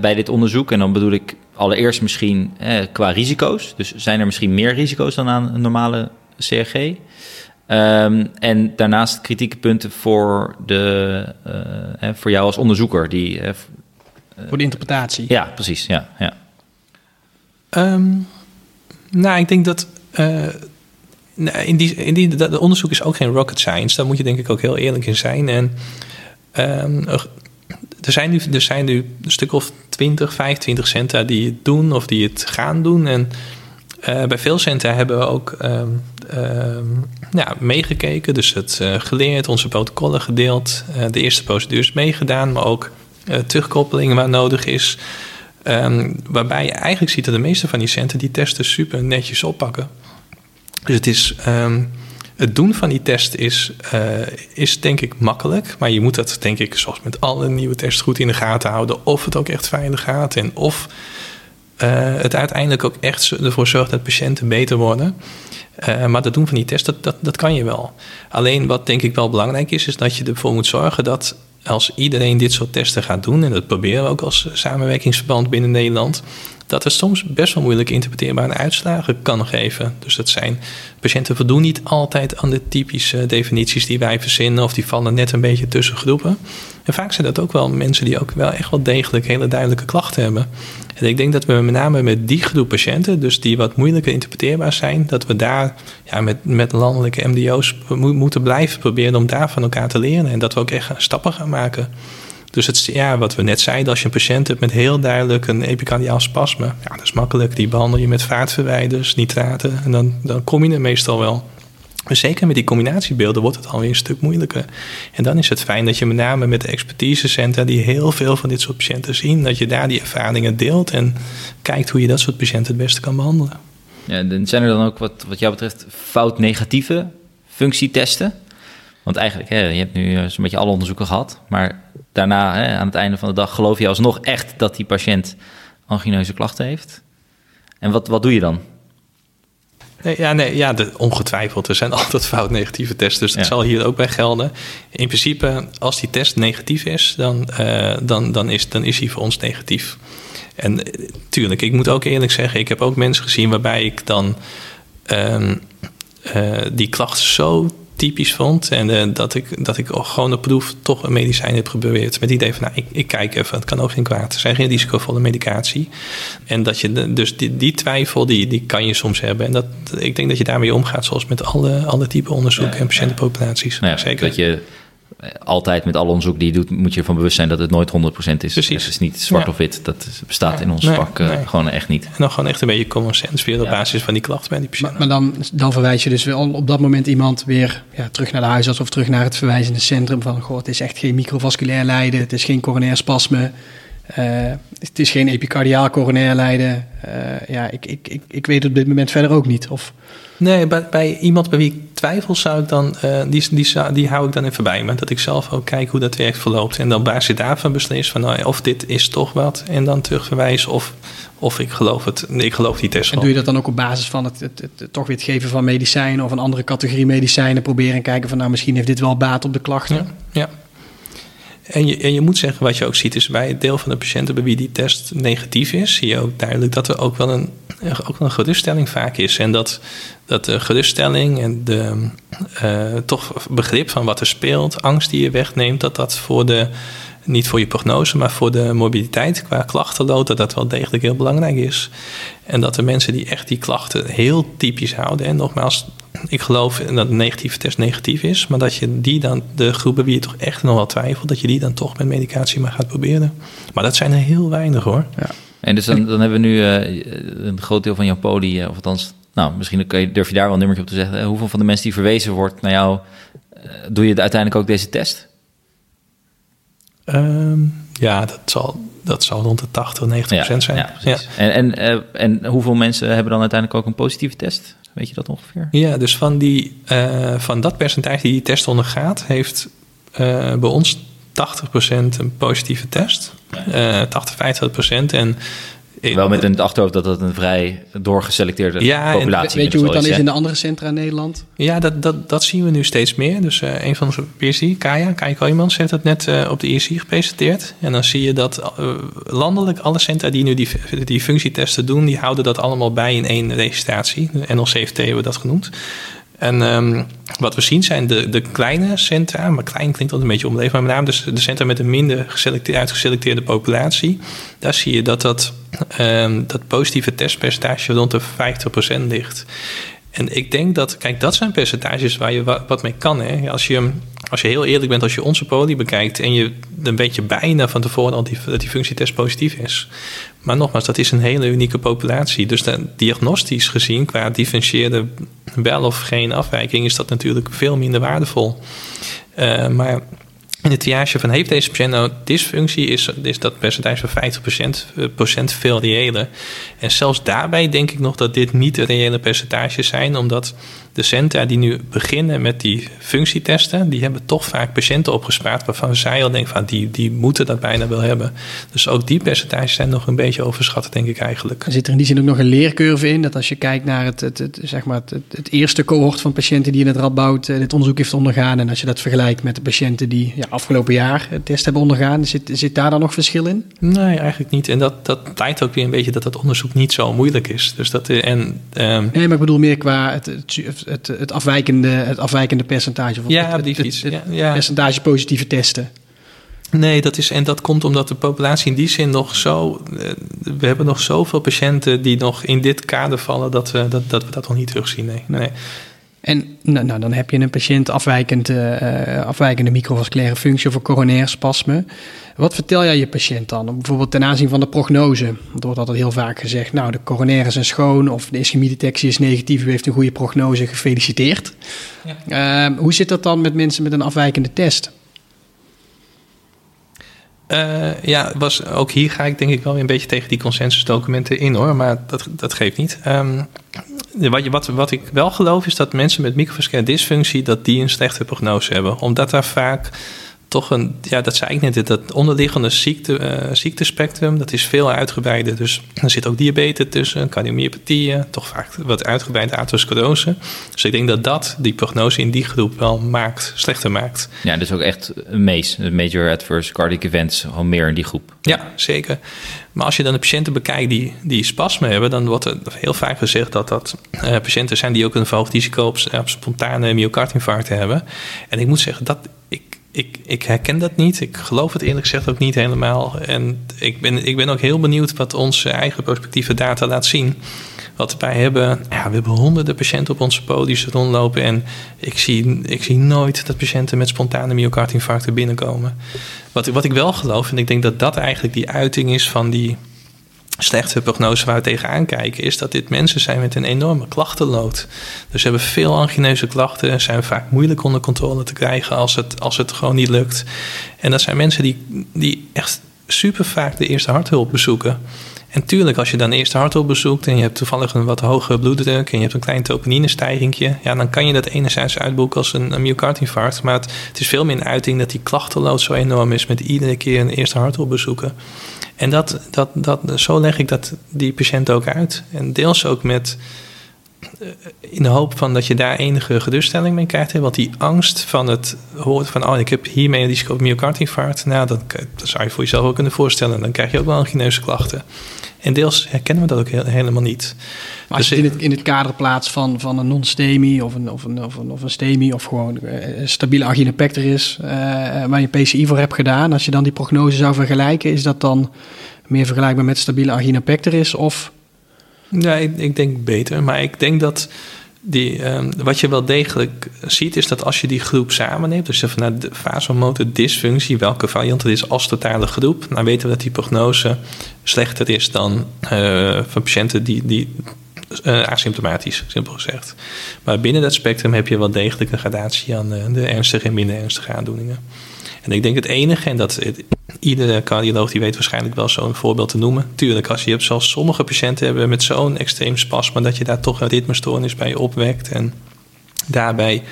bij dit onderzoek? En dan bedoel ik allereerst misschien qua risico's. Dus zijn er misschien meer risico's dan aan een normale CRG? Um, en daarnaast kritieke punten voor, de, uh, voor jou als onderzoeker. Die, uh, voor de interpretatie. Ja, precies. Ja, ja. Um, nou, ik denk dat. Uh, in die, in die, dat onderzoek is ook geen rocket science. Daar moet je denk ik ook heel eerlijk in zijn. En um, er, zijn nu, er zijn nu een stuk of 20, 25 centra die het doen of die het gaan doen. En bij veel centra hebben we ook ja, meegekeken, dus het uh, geleerd, onze protocollen gedeeld, uh, de eerste procedures meegedaan, maar ook terugkoppelingen waar nodig is. Um, waarbij je eigenlijk ziet dat de meeste van die centen die testen super netjes oppakken. Dus het. Um, het doen van die test is, is denk ik makkelijk. Maar je moet dat denk ik, zoals met alle nieuwe tests, goed in de gaten houden. Of het ook echt veilig gaat. En of het uiteindelijk ook echt ervoor zorgt dat patiënten beter worden. Uh, maar dat doen van die test, dat, dat, dat kan je wel. Alleen wat denk ik wel belangrijk is, is dat je ervoor moet zorgen dat als iedereen dit soort testen gaat doen, en dat proberen we ook als samenwerkingsverband binnen Nederland, dat het soms best wel moeilijk interpreteerbare uitslagen kan geven. Dus dat zijn patiënten voldoen niet altijd aan de typische definities die wij verzinnen, of die vallen net een beetje tussen groepen. En vaak zijn dat ook wel mensen die ook wel echt wel degelijk hele duidelijke klachten hebben. En ik denk dat we met name met die groep patiënten, dus die wat moeilijker interpreteerbaar zijn, dat we daar ja, met, met landelijke MDO's moeten blijven proberen om daar van elkaar te leren. En dat we ook echt stappen gaan maken. Dus het, ja, wat we net zeiden, als je een patiënt hebt met heel duidelijk een epicardiaal spasme, ja, dat is makkelijk. Die behandel je met vaatverwijders, nitraten en dan, dan kom je er meestal wel. Maar zeker met die combinatiebeelden wordt het alweer een stuk moeilijker. En dan is het fijn dat je met name met de expertisecentra die heel veel van dit soort patiënten zien, dat je daar die ervaringen deelt en kijkt hoe je dat soort patiënten het beste kan behandelen. Ja, zijn er dan ook wat, wat jou betreft fout-negatieve functietesten? Want eigenlijk, hè, je hebt nu zo'n beetje alle onderzoeken gehad, maar daarna, hè, aan het einde van de dag, geloof je alsnog echt dat die patiënt angineuze klachten heeft? En wat, wat doe je dan? Nee, ja, nee, ja de, ongetwijfeld. Er zijn altijd fout negatieve tests, dus dat zal hier ook bij gelden. In principe, als die test negatief is, dan, uh, dan, dan, is, dan is hij voor ons negatief. En uh, tuurlijk, ik moet ook eerlijk zeggen, ik heb ook mensen gezien waarbij ik dan uh, die klachten zo typisch vond. En uh, dat, ik, dat ik gewoon op proef toch een medicijn heb geprobeerd. Met het idee van, nou, ik, ik kijk even, het kan ook geen kwaad. Er zijn geen risicovolle medicatie. En dat je, dus die, die twijfel, die, die kan je soms hebben. En dat, ik denk dat je daarmee omgaat, zoals met alle, alle type onderzoek ja, en patiëntenpopulaties. Nou ja, Zeker. Dat je altijd met alle onderzoek die je doet, moet je ervan bewust zijn dat het nooit 100% is. Precies. Het is niet zwart ja. of wit. Dat bestaat in ons nee, vak uh, nee. gewoon echt niet. En dan gewoon echt een beetje common sense weer op ja. basis van die klachten bij die patiënt. Maar, maar, dan, dan verwijs je dus wel op dat moment iemand weer ja, terug naar de huisarts of terug naar het verwijzende centrum van goh, het is echt geen microvasculair lijden, het is geen coronair spasme. Uh, het is geen epicardiaal coronair lijden. Uh, ja, ik, ik, ik, ik weet op dit moment verder ook niet. Of... Nee, bij, bij iemand bij wie ik twijfel, zou ik dan, uh, die, die, die hou ik dan even bij me. Dat ik zelf ook kijk hoe dat werkt verloopt. En dan op basis daarvan beslis van nou, of dit is toch wat. En dan terugverwijzen of, of ik geloof het. Ik geloof die test En doe je dat dan ook op basis van het, het, het, het, toch weer het geven van medicijnen of een andere categorie medicijnen proberen en kijken van nou misschien heeft dit wel baat op de klachten? Ja, ja. En je, en je moet zeggen, wat je ook ziet, is bij het deel van de patiënten bij wie die test negatief is, zie je ook duidelijk dat er ook wel een, ook wel een geruststelling vaak is. En dat, dat de geruststelling en de uh, toch begrip van wat er speelt, angst die je wegneemt, dat dat voor de, niet voor je prognose, maar voor de mobiliteit qua klachtenlood, dat dat wel degelijk heel belangrijk is. En dat de mensen die echt die klachten heel typisch houden, en nogmaals, ik geloof dat een negatieve test negatief is, maar dat je die dan, de groepen wie je toch echt nog wel twijfelt, dat je die dan toch met medicatie maar gaat proberen. Maar dat zijn er heel weinig hoor. Ja. En dus dan, dan hebben we nu uh, een groot deel van jouw poli, uh, of althans, nou, misschien je, durf je daar wel een nummertje op te zeggen. hoeveel van de mensen die verwezen wordt naar jou, doe je uiteindelijk ook deze test? Um, ja, dat zal, dat zal rond de 80, 90 procent zijn. Ja, ja. En, en, uh, en hoeveel mensen hebben dan uiteindelijk ook een positieve test? Weet je dat ongeveer? Ja, dus van, die, uh, van dat percentage die die test ondergaat, heeft uh, bij ons 80% een positieve test. Ja. 80, 50%. En wel met een achterhoofd dat dat een vrij doorgeselecteerde ja, populatie is. Weet je hoe het dan is in de andere centra in Nederland? Ja, dat, dat, dat zien we nu steeds meer. Dus uh, een van onze PSI, Kaya, Kaya Kooijmans, heeft dat net uh, op de ISI gepresenteerd. En dan zie je dat uh, landelijk alle centra die nu die, die functietesten doen, die houden dat allemaal bij in één registratie. De NLCFT hebben we dat genoemd. En um, wat we zien zijn de, de kleine centra, maar klein klinkt altijd een beetje omleven, maar met name dus de centra met een minder geselecteerde, uitgeselecteerde populatie. Daar zie je dat dat, um, dat positieve testpercentage rond de 50% ligt. En ik denk dat, kijk, dat zijn percentages waar je wat, mee kan. Hè? Als, je, als je heel eerlijk bent, als je onze poli bekijkt en je dan weet je bijna van tevoren al die, dat die functietest positief is. Maar nogmaals, dat is een hele unieke populatie. Dus dan, diagnostisch gezien, qua differentieerde wel of geen afwijking, is dat natuurlijk veel minder waardevol. Uh, maar in het triage van heeft deze patiënt nou dysfunctie, is, is dat percentage van 50% eh, procent veel reëler. En zelfs daarbij denk ik nog dat dit niet de reële percentages zijn, omdat de centra die nu beginnen met die functietesten, die hebben toch vaak patiënten opgespaard waarvan zij al denken van die, die moeten dat bijna wel hebben. Dus ook die percentages zijn nog een beetje overschat, denk ik eigenlijk. Zit er in die zin ook nog een leercurve in? Dat als je kijkt naar het, het, het zeg maar het, het, eerste cohort van patiënten die in het Radboud uh, dit onderzoek heeft ondergaan, en als je dat vergelijkt met de patiënten die ja, afgelopen jaar het test hebben ondergaan, zit, zit daar dan nog verschil in? Nee, eigenlijk niet. En dat, dat lijkt ook weer een beetje dat dat onderzoek niet zo moeilijk is. Dus dat, en, um... Nee, maar ik bedoel meer qua het, het het, het, afwijkende, het afwijkende percentage. Of ja, het, die het, het, ja. percentage positieve testen. Nee, dat is, en dat komt omdat de populatie in die zin nog zo. Eh, we hebben nog zoveel patiënten die nog in dit kader vallen dat we dat, dat, we dat nog niet terugzien. Nee. nee. En nou, nou, dan heb je een patiënt afwijkend, uh, afwijkende microvasculaire functie of een coronair spasme. Wat vertel jij je patiënt dan? Bijvoorbeeld ten aanzien van de prognose. Er wordt altijd heel vaak gezegd, nou de coronaire zijn schoon of de ischemiedetectie is negatief, u heeft een goede prognose, gefeliciteerd. Ja. Uh, hoe zit dat dan met mensen met een afwijkende test? Uh, ja, was, ook hier ga ik denk ik wel een beetje tegen die consensusdocumenten in hoor, maar dat, dat geeft niet. Um, wat, wat, wat ik wel geloof is dat mensen met microvasculaire dysfunctie, dat die een slechte prognose hebben. Omdat daar vaak toch een, ja, dat zei ik net, dat onderliggende ziekte, uh, ziektespectrum, dat is veel uitgebreider. Dus er zit ook diabetes tussen, cardiomyopathieën, toch vaak wat uitgebreide atherosclerose. Dus ik denk dat dat die prognose in die groep wel maakt, slechter maakt. Ja, dus ook echt een MEES, een Major Adverse Cardiac Events, gewoon meer in die groep. Ja, zeker. Maar als je dan de patiënten bekijkt die, die spasme hebben, dan wordt er heel vaak gezegd dat dat uh, patiënten zijn die ook een verhoogd risico op, op spontane myocardinfarcten hebben. En ik moet zeggen, dat ik, ik, ik herken dat niet. Ik geloof het eerlijk gezegd ook niet helemaal. En ik ben, ik ben ook heel benieuwd wat onze eigen prospectieve data laat zien. Wat wij hebben, ja, we hebben honderden patiënten op onze podiums rondlopen. En ik zie, ik zie nooit dat patiënten met spontane myocardinfarcten binnenkomen. Wat, wat ik wel geloof, en ik denk dat dat eigenlijk die uiting is van die slechte prognose waar we tegenaan kijken, is dat dit mensen zijn met een enorme klachtenlood. Dus ze hebben veel angineuze klachten, zijn vaak moeilijk onder controle te krijgen als het, als het gewoon niet lukt. En dat zijn mensen die, die echt super vaak de eerste harthulp bezoeken. En tuurlijk, als je dan eerst harthulp bezoekt en je hebt toevallig een wat hogere bloeddruk en je hebt een klein troponinestijgingje, ja, dan kan je dat enerzijds uitboeken als een, een myocardinfarct. Maar het, is veel meer een uiting dat die klachtenlood zo enorm is met iedere keer een eerste harthulp bezoeken. En dat, dat, dat, zo leg ik dat die patiënt ook uit. En deels ook met eh, in de hoop van dat je daar enige geruststelling mee krijgt. Want die angst van het horen van... oh, ik heb hiermee een risico op myocardinfarct... nou, dat, dat, zou je voor jezelf ook kunnen voorstellen. Dan krijg je ook wel angineuze klachten. En deels herkennen we dat ook helemaal niet. Maar als dus je het in het, in het kader plaats van, van een non-STEMI of een, of, een, of, een, of een STEMI... of gewoon een eh, stabiele angina pectoris... Uh, waar je PCI voor hebt gedaan... als je dan die prognose zou vergelijken... is dat dan meer vergelijkbaar met stabiele angina pectoris of... Ja, ik, ik denk beter. Maar ik denk dat die, ehm, wat je wel degelijk ziet, is dat als je die groep samenneemt, dus vanuit de vasomotor dysfunctie, welke variant het is als totale groep, dan weten we dat die prognose slechter is dan uh, van patiënten die, die uh, asymptomatisch, simpel gezegd. Maar binnen dat spectrum heb je wel degelijk een gradatie aan de, de ernstige en minder ernstige aandoeningen. En ik denk het enige, en dat iedere cardioloog die weet waarschijnlijk wel zo'n voorbeeld te noemen. Tuurlijk, als je hebt, zoals sommige patiënten hebben met zo'n extreem spasma, dat je daar toch een ritmestoornis bij opwekt. En daarbij,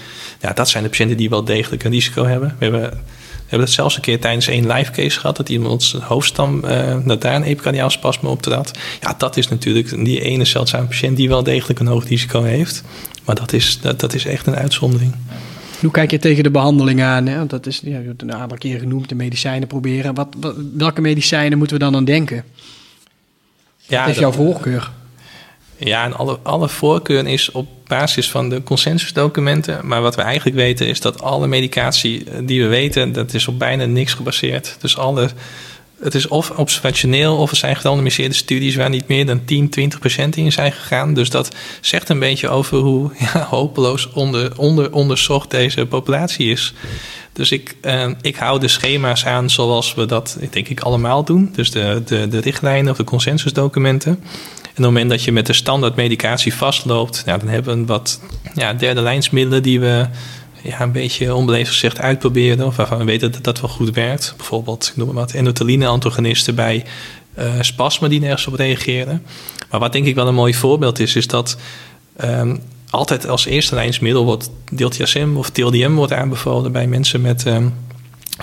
ja, dat zijn de patiënten die wel degelijk een risico hebben. We hebben, we hebben dat zelfs een keer tijdens één live case gehad, dat iemand hoofdstam, uh, dat daar een epicardiaal spasma optrad. Ja, dat is natuurlijk die ene zeldzame patiënt die wel degelijk een hoog risico heeft. Maar dat is, dat, dat is echt een uitzondering. Hoe kijk je tegen de behandeling aan? Hè? Dat is, ja, je hebt het een aantal keer genoemd, de medicijnen proberen. Wat, welke medicijnen moeten we dan aan denken? Ja, Wat is jouw voorkeur? Ja, en alle, alle voorkeur is op basis van de consensusdocumenten. Maar wat we eigenlijk weten is dat alle medicatie die we weten, dat is op bijna niks gebaseerd. Dus alle het is of observationeel of er zijn gerandomiseerde studies waar niet meer dan 10, 20 procent in zijn gegaan. Dus dat zegt een beetje over hoe ja, hopeloos onder, onder, onderzocht deze populatie is. Dus ik, eh, ik hou de schema's aan zoals we dat denk ik allemaal doen. Dus de, de, de richtlijnen of de consensusdocumenten. En op het moment dat je met de standaard medicatie vastloopt, nou, dan hebben we wat ja, derde lijnsmiddelen die we ja, een beetje onbeleefd gezegd uitproberen. Of waarvan we weten dat dat wel goed werkt. Bijvoorbeeld, noem maar wat, endotheline-antagonisten bij uh, spasmen die nergens op reageren. Maar wat denk ik wel een mooi voorbeeld is, is dat um, altijd als eerste lijnsmiddel wordt diltiazem of TLDM wordt aanbevolen bij mensen met um,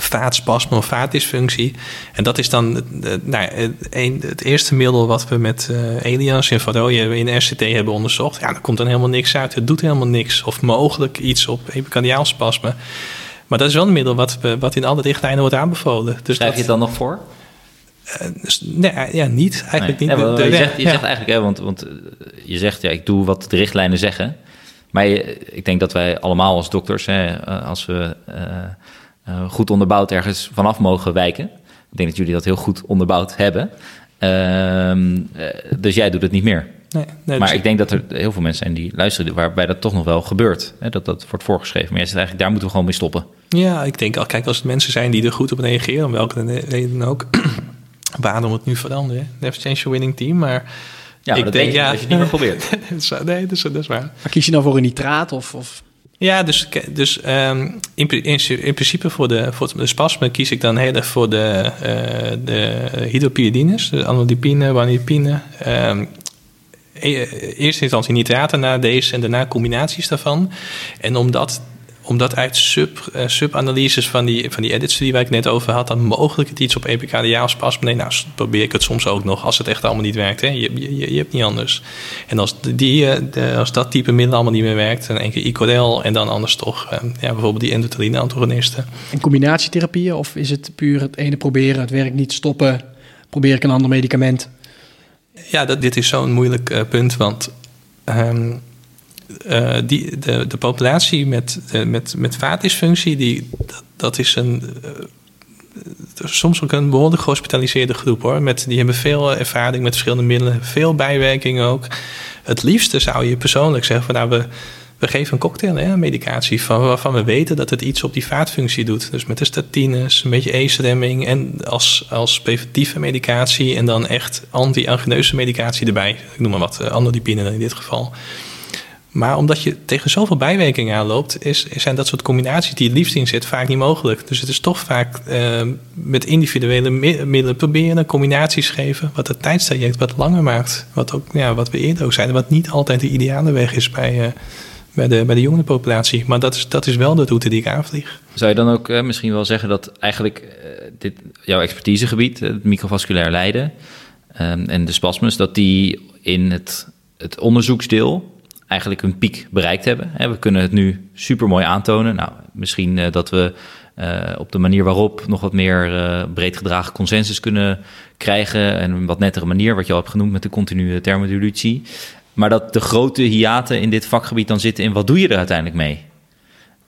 vaatspasme of vaatdysfunctie. En dat is dan nou, een, het eerste middel wat we met uh, Elias en Varoje in RCT hebben onderzocht. Ja, er komt dan helemaal niks uit. Het doet helemaal niks. Of mogelijk iets op epicardiaalspasme. Maar dat is wel een middel wat, wat in alle richtlijnen wordt aanbevolen. Dus Schrijf je het dan nog voor? Uh, nee, ja, niet. Eigenlijk niet. je, zegt, je zegt, eigenlijk, hè, want, want je zegt, ja, ik doe wat de richtlijnen zeggen. Maar ik denk dat wij allemaal als dokters, hè, als we uh, uh, goed onderbouwd ergens vanaf mogen wijken. Ik denk dat jullie dat heel goed onderbouwd hebben. Uh, dus jij doet het niet meer. Nee, nee, maar dus ik denk dat er heel veel mensen zijn die luisteren waarbij dat toch nog wel gebeurt. Hè, dat dat wordt voorgeschreven. Maar jij zegt eigenlijk, daar moeten we gewoon mee stoppen. Ja, ik denk al, kijk, als het mensen zijn die er goed op reageren, om welke reden ook, waarom het nu veranderen? Never change your winning team, maar... Ja, ik dat denk, ja, dat je niet meer probeert. nee, dat is, dat is waar. Maar kies je dan voor een nitraat of, of ja, dus, dus um, in, in, in, principe voor de, voor de spasme kies ik dan heel erg voor de, uh, de hydropyridines, de anodipine, wanidipine. Um, eerst instantie nitraten, na deze en daarna combinaties daarvan. En omdat omdat uit sub, uh, subanalyses van die, van die edits die waar ik net over had, dan mogelijk het iets op epicardiaal spasme. Nee, nou probeer ik het soms ook nog als het echt allemaal niet werkt. Hè. Je, je, je hebt niet anders. En als, die, eh, de, als dat type middel allemaal niet meer werkt, dan één keer Icodel en dan anders toch uh, ja, bijvoorbeeld die endotheline-antagonisten. En combinatietherapieën of is het puur het ene proberen, het werkt niet stoppen, probeer ik een ander medicament? Ja, dat, dit is zo'n moeilijk punt, want um, uh, die, de, de populatie met, uh, met, met vaatdysfunctie, die, dat, is een, uh, soms ook een behoorlijk gehospitaliseerde groep hoor. Met, die hebben veel ervaring met verschillende middelen, veel bijwerkingen ook. Het liefste zou je persoonlijk zeggen van nou, we, we geven een cocktail, hè, medicatie, van, waarvan we weten dat het iets op die vaatfunctie doet. Dus met de statines, een beetje ACE-remming en als, als preventieve medicatie en dan echt anti-angeneuze medicatie erbij. Ik noem maar wat, anodipine in dit geval. Maar omdat je tegen zoveel bijwerkingen aanloopt, is, zijn dat soort combinaties die het liefst in zit vaak niet mogelijk. Dus het is toch vaak uh, met individuele middelen proberen combinaties geven, wat het tijdstraject wat langer maakt. Wat, ook, ja, wat we eerder ook zeiden, wat niet altijd de ideale weg is bij, uh, bij, de, bij de jongerenpopulatie. Maar dat is, dat is wel de route die ik aanvlieg. Zou je dan ook uh, misschien wel zeggen dat eigenlijk dit, jouw expertisegebied, het microvasculair lijden ehm, en de spasmus, dat die in het, het onderzoeksdeel eigenlijk een piek bereikt hebben. We kunnen het nu super mooi aantonen. Nou, misschien uh, dat we uh, op de manier waarop nog wat meer uh, breed gedragen consensus kunnen krijgen. En een wat nettere manier, wat je al hebt genoemd met de continue thermodilutie. Maar dat de grote hiaten in dit vakgebied dan zitten in wat doe je er uiteindelijk mee?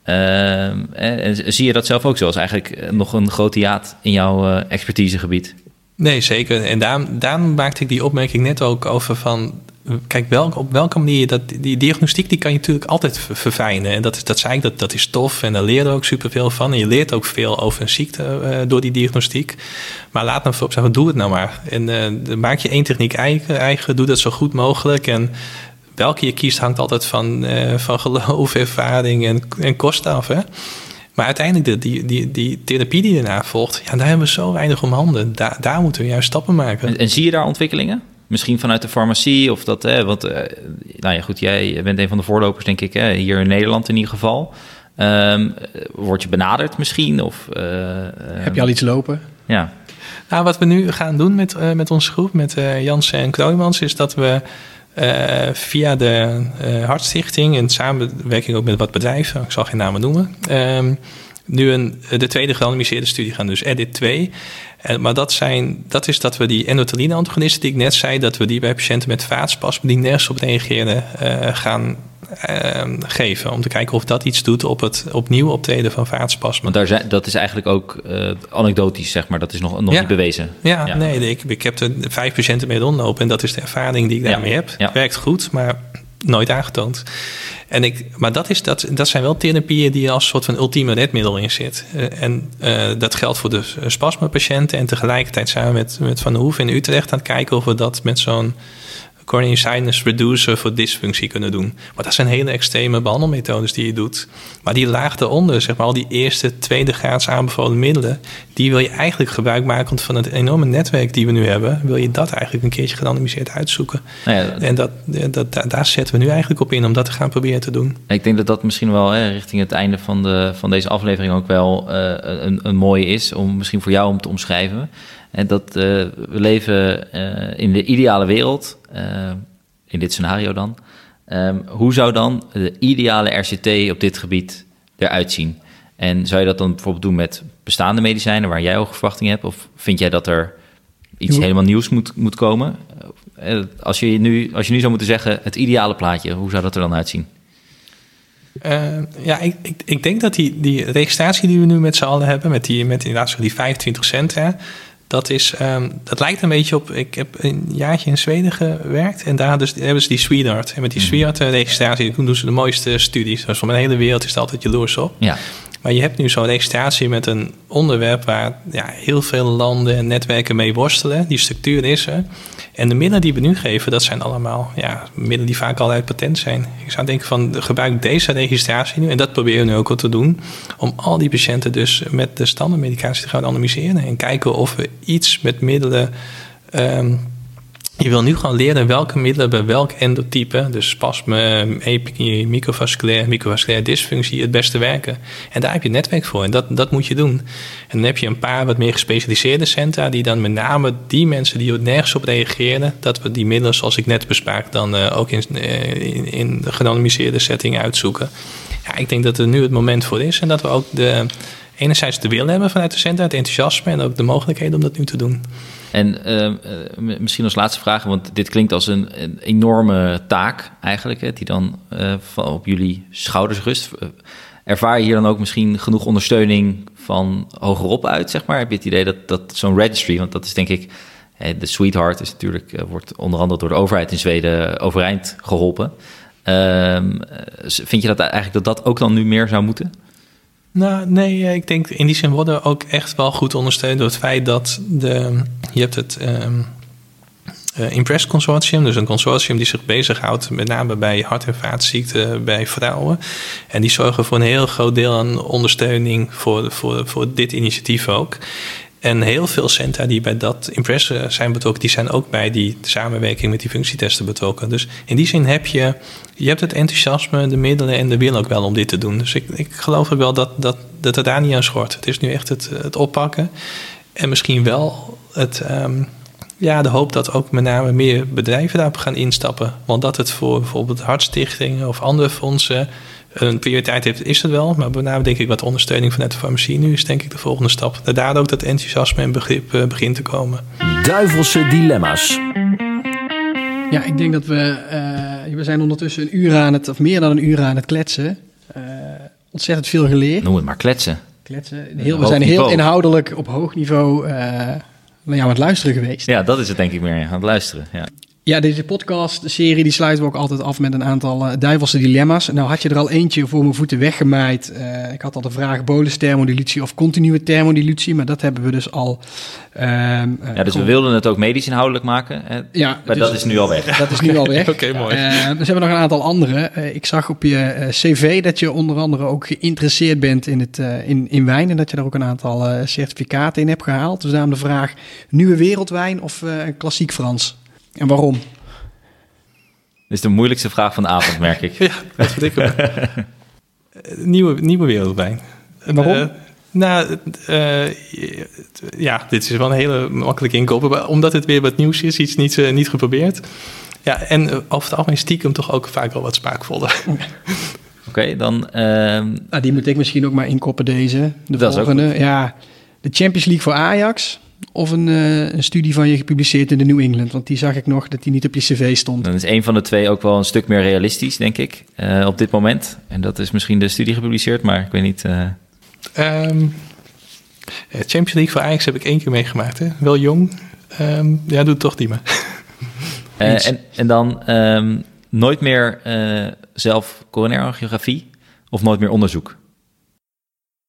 En zie je dat zelf ook zo als eigenlijk nog een grote hiaat in jouw expertisegebied? Nee, zeker. En daarom, daarom maakte ik die opmerking net ook over van kijk, op welke manier dat, die diagnostiek, die kan je natuurlijk altijd verfijnen. En dat, dat zei ik, dat, dat is tof en daar leer je ook superveel van. En je leert ook veel over een ziekte uh, door die diagnostiek. Maar laat nou voorop zeggen, doe het nou maar. En uh, maak je één techniek eigen, doe dat zo goed mogelijk. En welke je kiest hangt altijd van, uh, van geloof, ervaring en, en kosten af. Hè? Maar uiteindelijk, de, die, die, die therapie die daarna volgt, ja, daar hebben we zo weinig om handen. Daar, daar moeten we juist stappen maken. En, en zie je daar ontwikkelingen? Misschien vanuit de farmacie of dat, hè, want, uh, nou ja, goed, jij bent een van de voorlopers, denk ik, hè, hier in Nederland in ieder geval. Um, word je benaderd misschien? Of, uh, Heb je al iets lopen? Ja. Nou, wat we nu gaan doen met, uh, met onze groep, met Jansen en Kroijmans, is dat we via de Hartstichting in samenwerking ook met wat bedrijven, ik zal geen namen noemen, um, nu een, de tweede gerandomiseerde studie gaan, dus EDIT 2. En, maar dat, zijn, dat is dat we die endotheline-antagonisten die ik net zei, dat we die bij patiënten met vaatspasme die nergens op reageren uh, gaan uh, geven. Om te kijken of dat iets doet op het opnieuw optreden van vaatspasme. Want daar zijn, dat is eigenlijk ook uh, anekdotisch, zeg maar. Dat is nog, nog ja. niet bewezen. Ja, ja. nee, ik, ik heb er vijf patiënten mee rondlopen en dat is de ervaring die ik daarmee ja. heb. Het werkt goed, maar nooit aangetoond. En ik, maar dat, is, dat, dat zijn wel therapieën die als soort van ultieme redmiddel in zit. Uh, en uh, dat geldt voor de spasmapatiënten. En tegelijkertijd zijn we met, met Van der Hoef in Utrecht aan het kijken of we dat met zo'n sinus reducer voor dysfunctie kunnen doen. Maar dat zijn hele extreme behandelmethodes die je doet. Maar die laag daaronder, zeg maar al die eerste, tweede graads aanbevolen middelen, die wil je eigenlijk gebruik maken van het enorme netwerk die we nu hebben, wil je dat eigenlijk een keertje gerandomiseerd uitzoeken. Nou ja, en dat, dat, dat, daar zetten we nu eigenlijk op in om dat te gaan proberen te doen. Ik denk dat dat misschien wel hè, richting het einde van, de, van deze aflevering ook wel uh, een, een mooie is, om misschien voor jou om te omschrijven. En dat uh, we leven uh, in de ideale wereld, uh, in dit scenario dan. Um, hoe zou dan de ideale RCT op dit gebied eruit zien? En zou je dat dan bijvoorbeeld doen met bestaande medicijnen waar jij ook verwachtingen hebt? Of vind jij dat er iets helemaal nieuws moet, moet komen? Als je, nu, als je nu zou moeten zeggen, het ideale plaatje, hoe zou dat er dan uitzien? Uh, ja, ik, ik, ik, denk dat die, die registratie die we nu met z'n allen hebben, met die, met inderdaad die 25 cent, hè, dat, is, um, dat lijkt een beetje op. Ik heb een jaartje in Zweden gewerkt en daar dus, hebben ze die Sweetheart. En met die Sweetheart-registratie doen ze de mooiste studies. Dus van mijn hele wereld is het altijd jaloers op. Ja. Maar je hebt nu zo'n registratie met een onderwerp waar ja, heel veel landen en netwerken mee worstelen. Die structuur is er. En de middelen die we nu geven, dat zijn allemaal ja, middelen die vaak al uit patent zijn. Ik zou denken van gebruik deze registratie nu. En dat proberen we nu ook al te doen. Om al die patiënten dus met de standaardmedicatie te gaan anonymiseren. En kijken of we iets met middelen... Um, je wil nu gewoon leren welke middelen bij welk endotype, dus spasme, epikie, microvasculair, microvasculaire dysfunctie, het beste werken. En daar heb je netwerk voor en dat, dat moet je doen. En dan heb je een paar wat meer gespecialiseerde centra die dan met name die mensen die er nergens op reageren, dat we die middelen zoals ik net bespraak dan uh, ook in, uh, in, de geanonimiseerde setting uitzoeken. Ja, ik denk dat er nu het moment voor is en dat we ook de, enerzijds de wil hebben vanuit de centra, het enthousiasme en ook de mogelijkheden om dat nu te doen. En uh, misschien als laatste vraag, want dit klinkt als een, enorme taak eigenlijk, hè, die dan uh, op jullie schouders rust. Ervaar je hier dan ook misschien genoeg ondersteuning van hogerop uit, zeg maar? Heb je het idee dat, dat zo'n registry, want dat is denk ik, de Sweetheart is natuurlijk, wordt onder andere door de overheid in Zweden overeind geholpen. Ehm, vind je dat eigenlijk dat dat ook dan nu meer zou moeten? Nou, nee, ik denk in die zin worden we ook echt wel goed ondersteund door het feit dat de, je hebt het um, uh, Impress Consortium, dus een consortium die zich bezighoudt met name bij hart- en vaatziekten bij vrouwen. En die zorgen voor een heel groot deel aan ondersteuning voor, voor, voor dit initiatief ook. En heel veel centra die bij dat Impress zijn betrokken, die zijn ook bij die samenwerking met die functietesten betrokken. Dus in die zin heb je, je hebt het enthousiasme, de middelen en de wil ook wel om dit te doen. Dus ik, ik geloof wel dat, dat, dat het daar niet aan schort. Het is nu echt het, het oppakken. En misschien wel het, um, ja, de hoop dat ook met name meer bedrijven daarop gaan instappen. Want dat het voor bijvoorbeeld hartstichtingen of andere fondsen een prioriteit heeft, is het wel. Maar met name denk ik wat ondersteuning vanuit de farmacie nu is denk ik de volgende stap. Dat daar ook dat enthousiasme en begrip uh, begint te komen. Duivelse dilemma's. Ja, ik denk dat we, uh, we zijn ondertussen een uur aan het, of meer dan een uur aan het kletsen. Uh, ontzettend veel geleerd. Noem het maar kletsen. Kletsen. Heel, we zijn heel inhoudelijk op hoog niveau uh, naar jou aan het luisteren geweest. Ja, dat is het denk ik meer, aan het luisteren. Ja. Ja, deze podcast-serie die sluiten we ook altijd af met een aantal uh, duivelse dilemma's. Nou had je er al eentje voor mijn voeten weggemaaid. Uh, ik had al de vraag bolus thermodilutie of continue thermodilutie, maar dat hebben we dus al... Uh, ja, dus we wilden het ook medisch inhoudelijk maken, hè? ja, maar dus, dat is nu al weg. Dat is nu al weg. Oké, mooi. dus hebben we nog een aantal andere. ik zag op je cv dat je onder andere ook geïnteresseerd bent in, het, in, in wijn en dat je daar ook een aantal certificaten in hebt gehaald. Dus daarom de vraag, nieuwe wereldwijn of klassiek Frans? En waarom? Dit is de moeilijkste vraag van de avond, merk ik. ja, dat vind ik ook. nieuwe, nieuwe wereldwijn. En waarom? Uh, nou, uh, ja, dit is wel een hele makkelijke inkoop. Omdat het weer wat nieuws is, iets niet, uh, niet geprobeerd. Ja, en over het algemeen stiekem toch ook vaak wel wat smaakvoller. Oké, okay, dan... Ehm, ah, die moet ik misschien ook maar inkoppen, deze. De dat volgende. Ja, de Champions League voor Ajax of een, uh, een, studie van je gepubliceerd in de New England? Want die zag ik nog dat die niet op je cv stond. Dan is een van de twee ook wel een stuk meer realistisch, denk ik, uh, op dit moment. En dat is misschien de studie gepubliceerd, maar ik weet niet. Uh... Um, Champions League voor Ajax heb ik één keer meegemaakt. Hè? Wel jong. Um, ja, doe het toch niet meer. en, en dan um, nooit meer zelf coronaire angiografie of nooit meer onderzoek?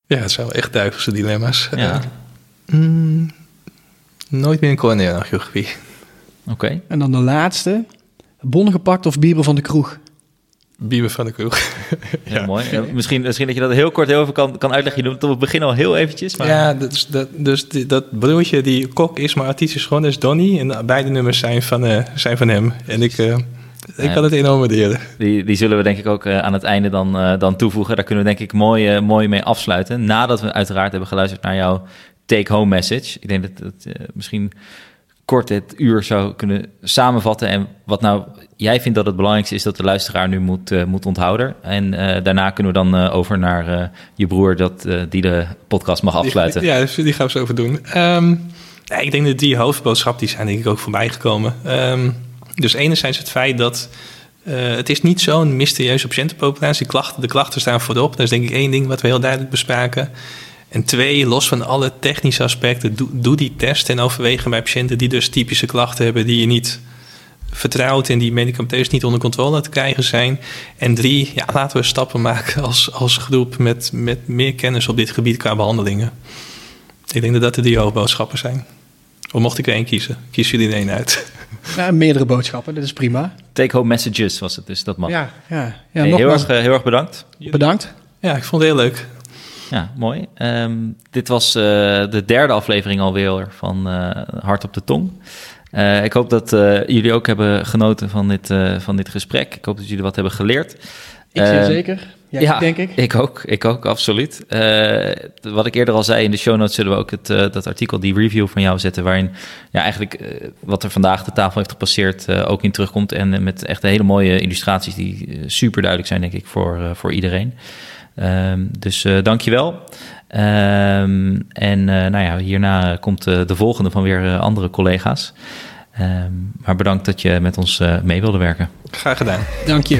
Ja, het zijn wel echt duivelse dilemma's. Ja. Mm, Nooit meer een angiografie. Oké. En dan de laatste. Bon gepakt of Bieber van de kroeg? Bieber van de kroeg. ja, mooi. misschien, misschien dat je dat heel kort heel even kan, kan uitleggen. Je noemt het op het begin al heel eventjes. Maar... Ja, dus, dat, dus die, dat broertje, die kok is, maar artiest is gewoon is Donny. En beide nummers zijn van, uh, zijn van hem. En ik... Uh, ik kan het enorm waarderen. Die, die zullen we denk ik ook uh, aan het einde dan, uh, dan toevoegen. Daar kunnen we denk ik mooi, uh, mooi mee afsluiten. Nadat we uiteraard hebben geluisterd naar jouw take-home message. Ik denk dat het uh, misschien kort het uur zou kunnen samenvatten. En wat nou jij vindt dat het belangrijkste is dat de luisteraar nu moet, uh, moet onthouden. En uh, daarna kunnen we dan over naar je broer dat, die de podcast mag afsluiten. Die, ja, dus die gaan we zo over doen. Um, ja, ik denk dat die hoofdboodschap die zijn denk ik ook voorbij gekomen. Um, dus enerzijds het feit dat het is niet zo'n mysterieuze patiëntenpopulatie. Klachten, de klachten staan voorop. Dat is denk ik één ding wat we heel duidelijk bespraken. En twee, los van alle technische aspecten, doe, doe die test en overwegen bij patiënten die dus typische klachten hebben die je niet vertrouwt en die medicamenteus niet onder controle te krijgen zijn. En drie, ja, laten we stappen maken als, als groep met, met meer kennis op dit gebied qua behandelingen. Ik denk dat dat de drie hoofdboodschappen zijn. Of mocht ik er één kiezen? Kies jullie er één uit? Ja, meerdere boodschappen, dat is prima. Take-home messages was het dus, dat mag. Ja, ja, ja heel, erg, heel erg bedankt. Bedankt. Ja, ik vond het heel leuk. Ja, mooi. Um, dit was uh, de derde aflevering alweer van uh, Hart op de Tong. Uh, ik hoop dat jullie ook hebben genoten van dit, van dit gesprek. Ik hoop dat jullie wat hebben geleerd. Ik zeer zeker. Ja, ja, denk ik. Ik ook, ik ook, absoluut. wat ik eerder al zei in de show notes zullen we ook het, dat artikel, die review van jou zetten, waarin ja, eigenlijk wat er vandaag de tafel heeft gepasseerd ook in terugkomt. En met echt hele mooie illustraties die super duidelijk zijn, denk ik, voor, voor iedereen. Um, dus uh, dankjewel. Um, en uh, nou ja, hierna komt uh, de volgende van weer andere collega's. Um, maar bedankt dat je met ons mee wilde werken. Graag gedaan. Dank je.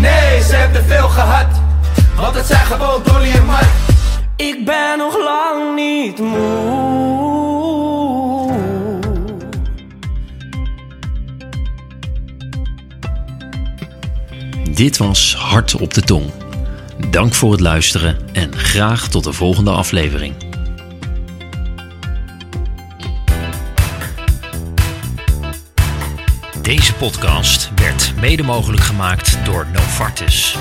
Nee, ze hebben veel gehad. Want het zijn gewoon Dolly en Mart. Ik ben nog lang niet moe. Dit was Hart op de Tong. Dank voor het luisteren en graag tot de volgende aflevering. Deze podcast werd mede mogelijk gemaakt door Novartis.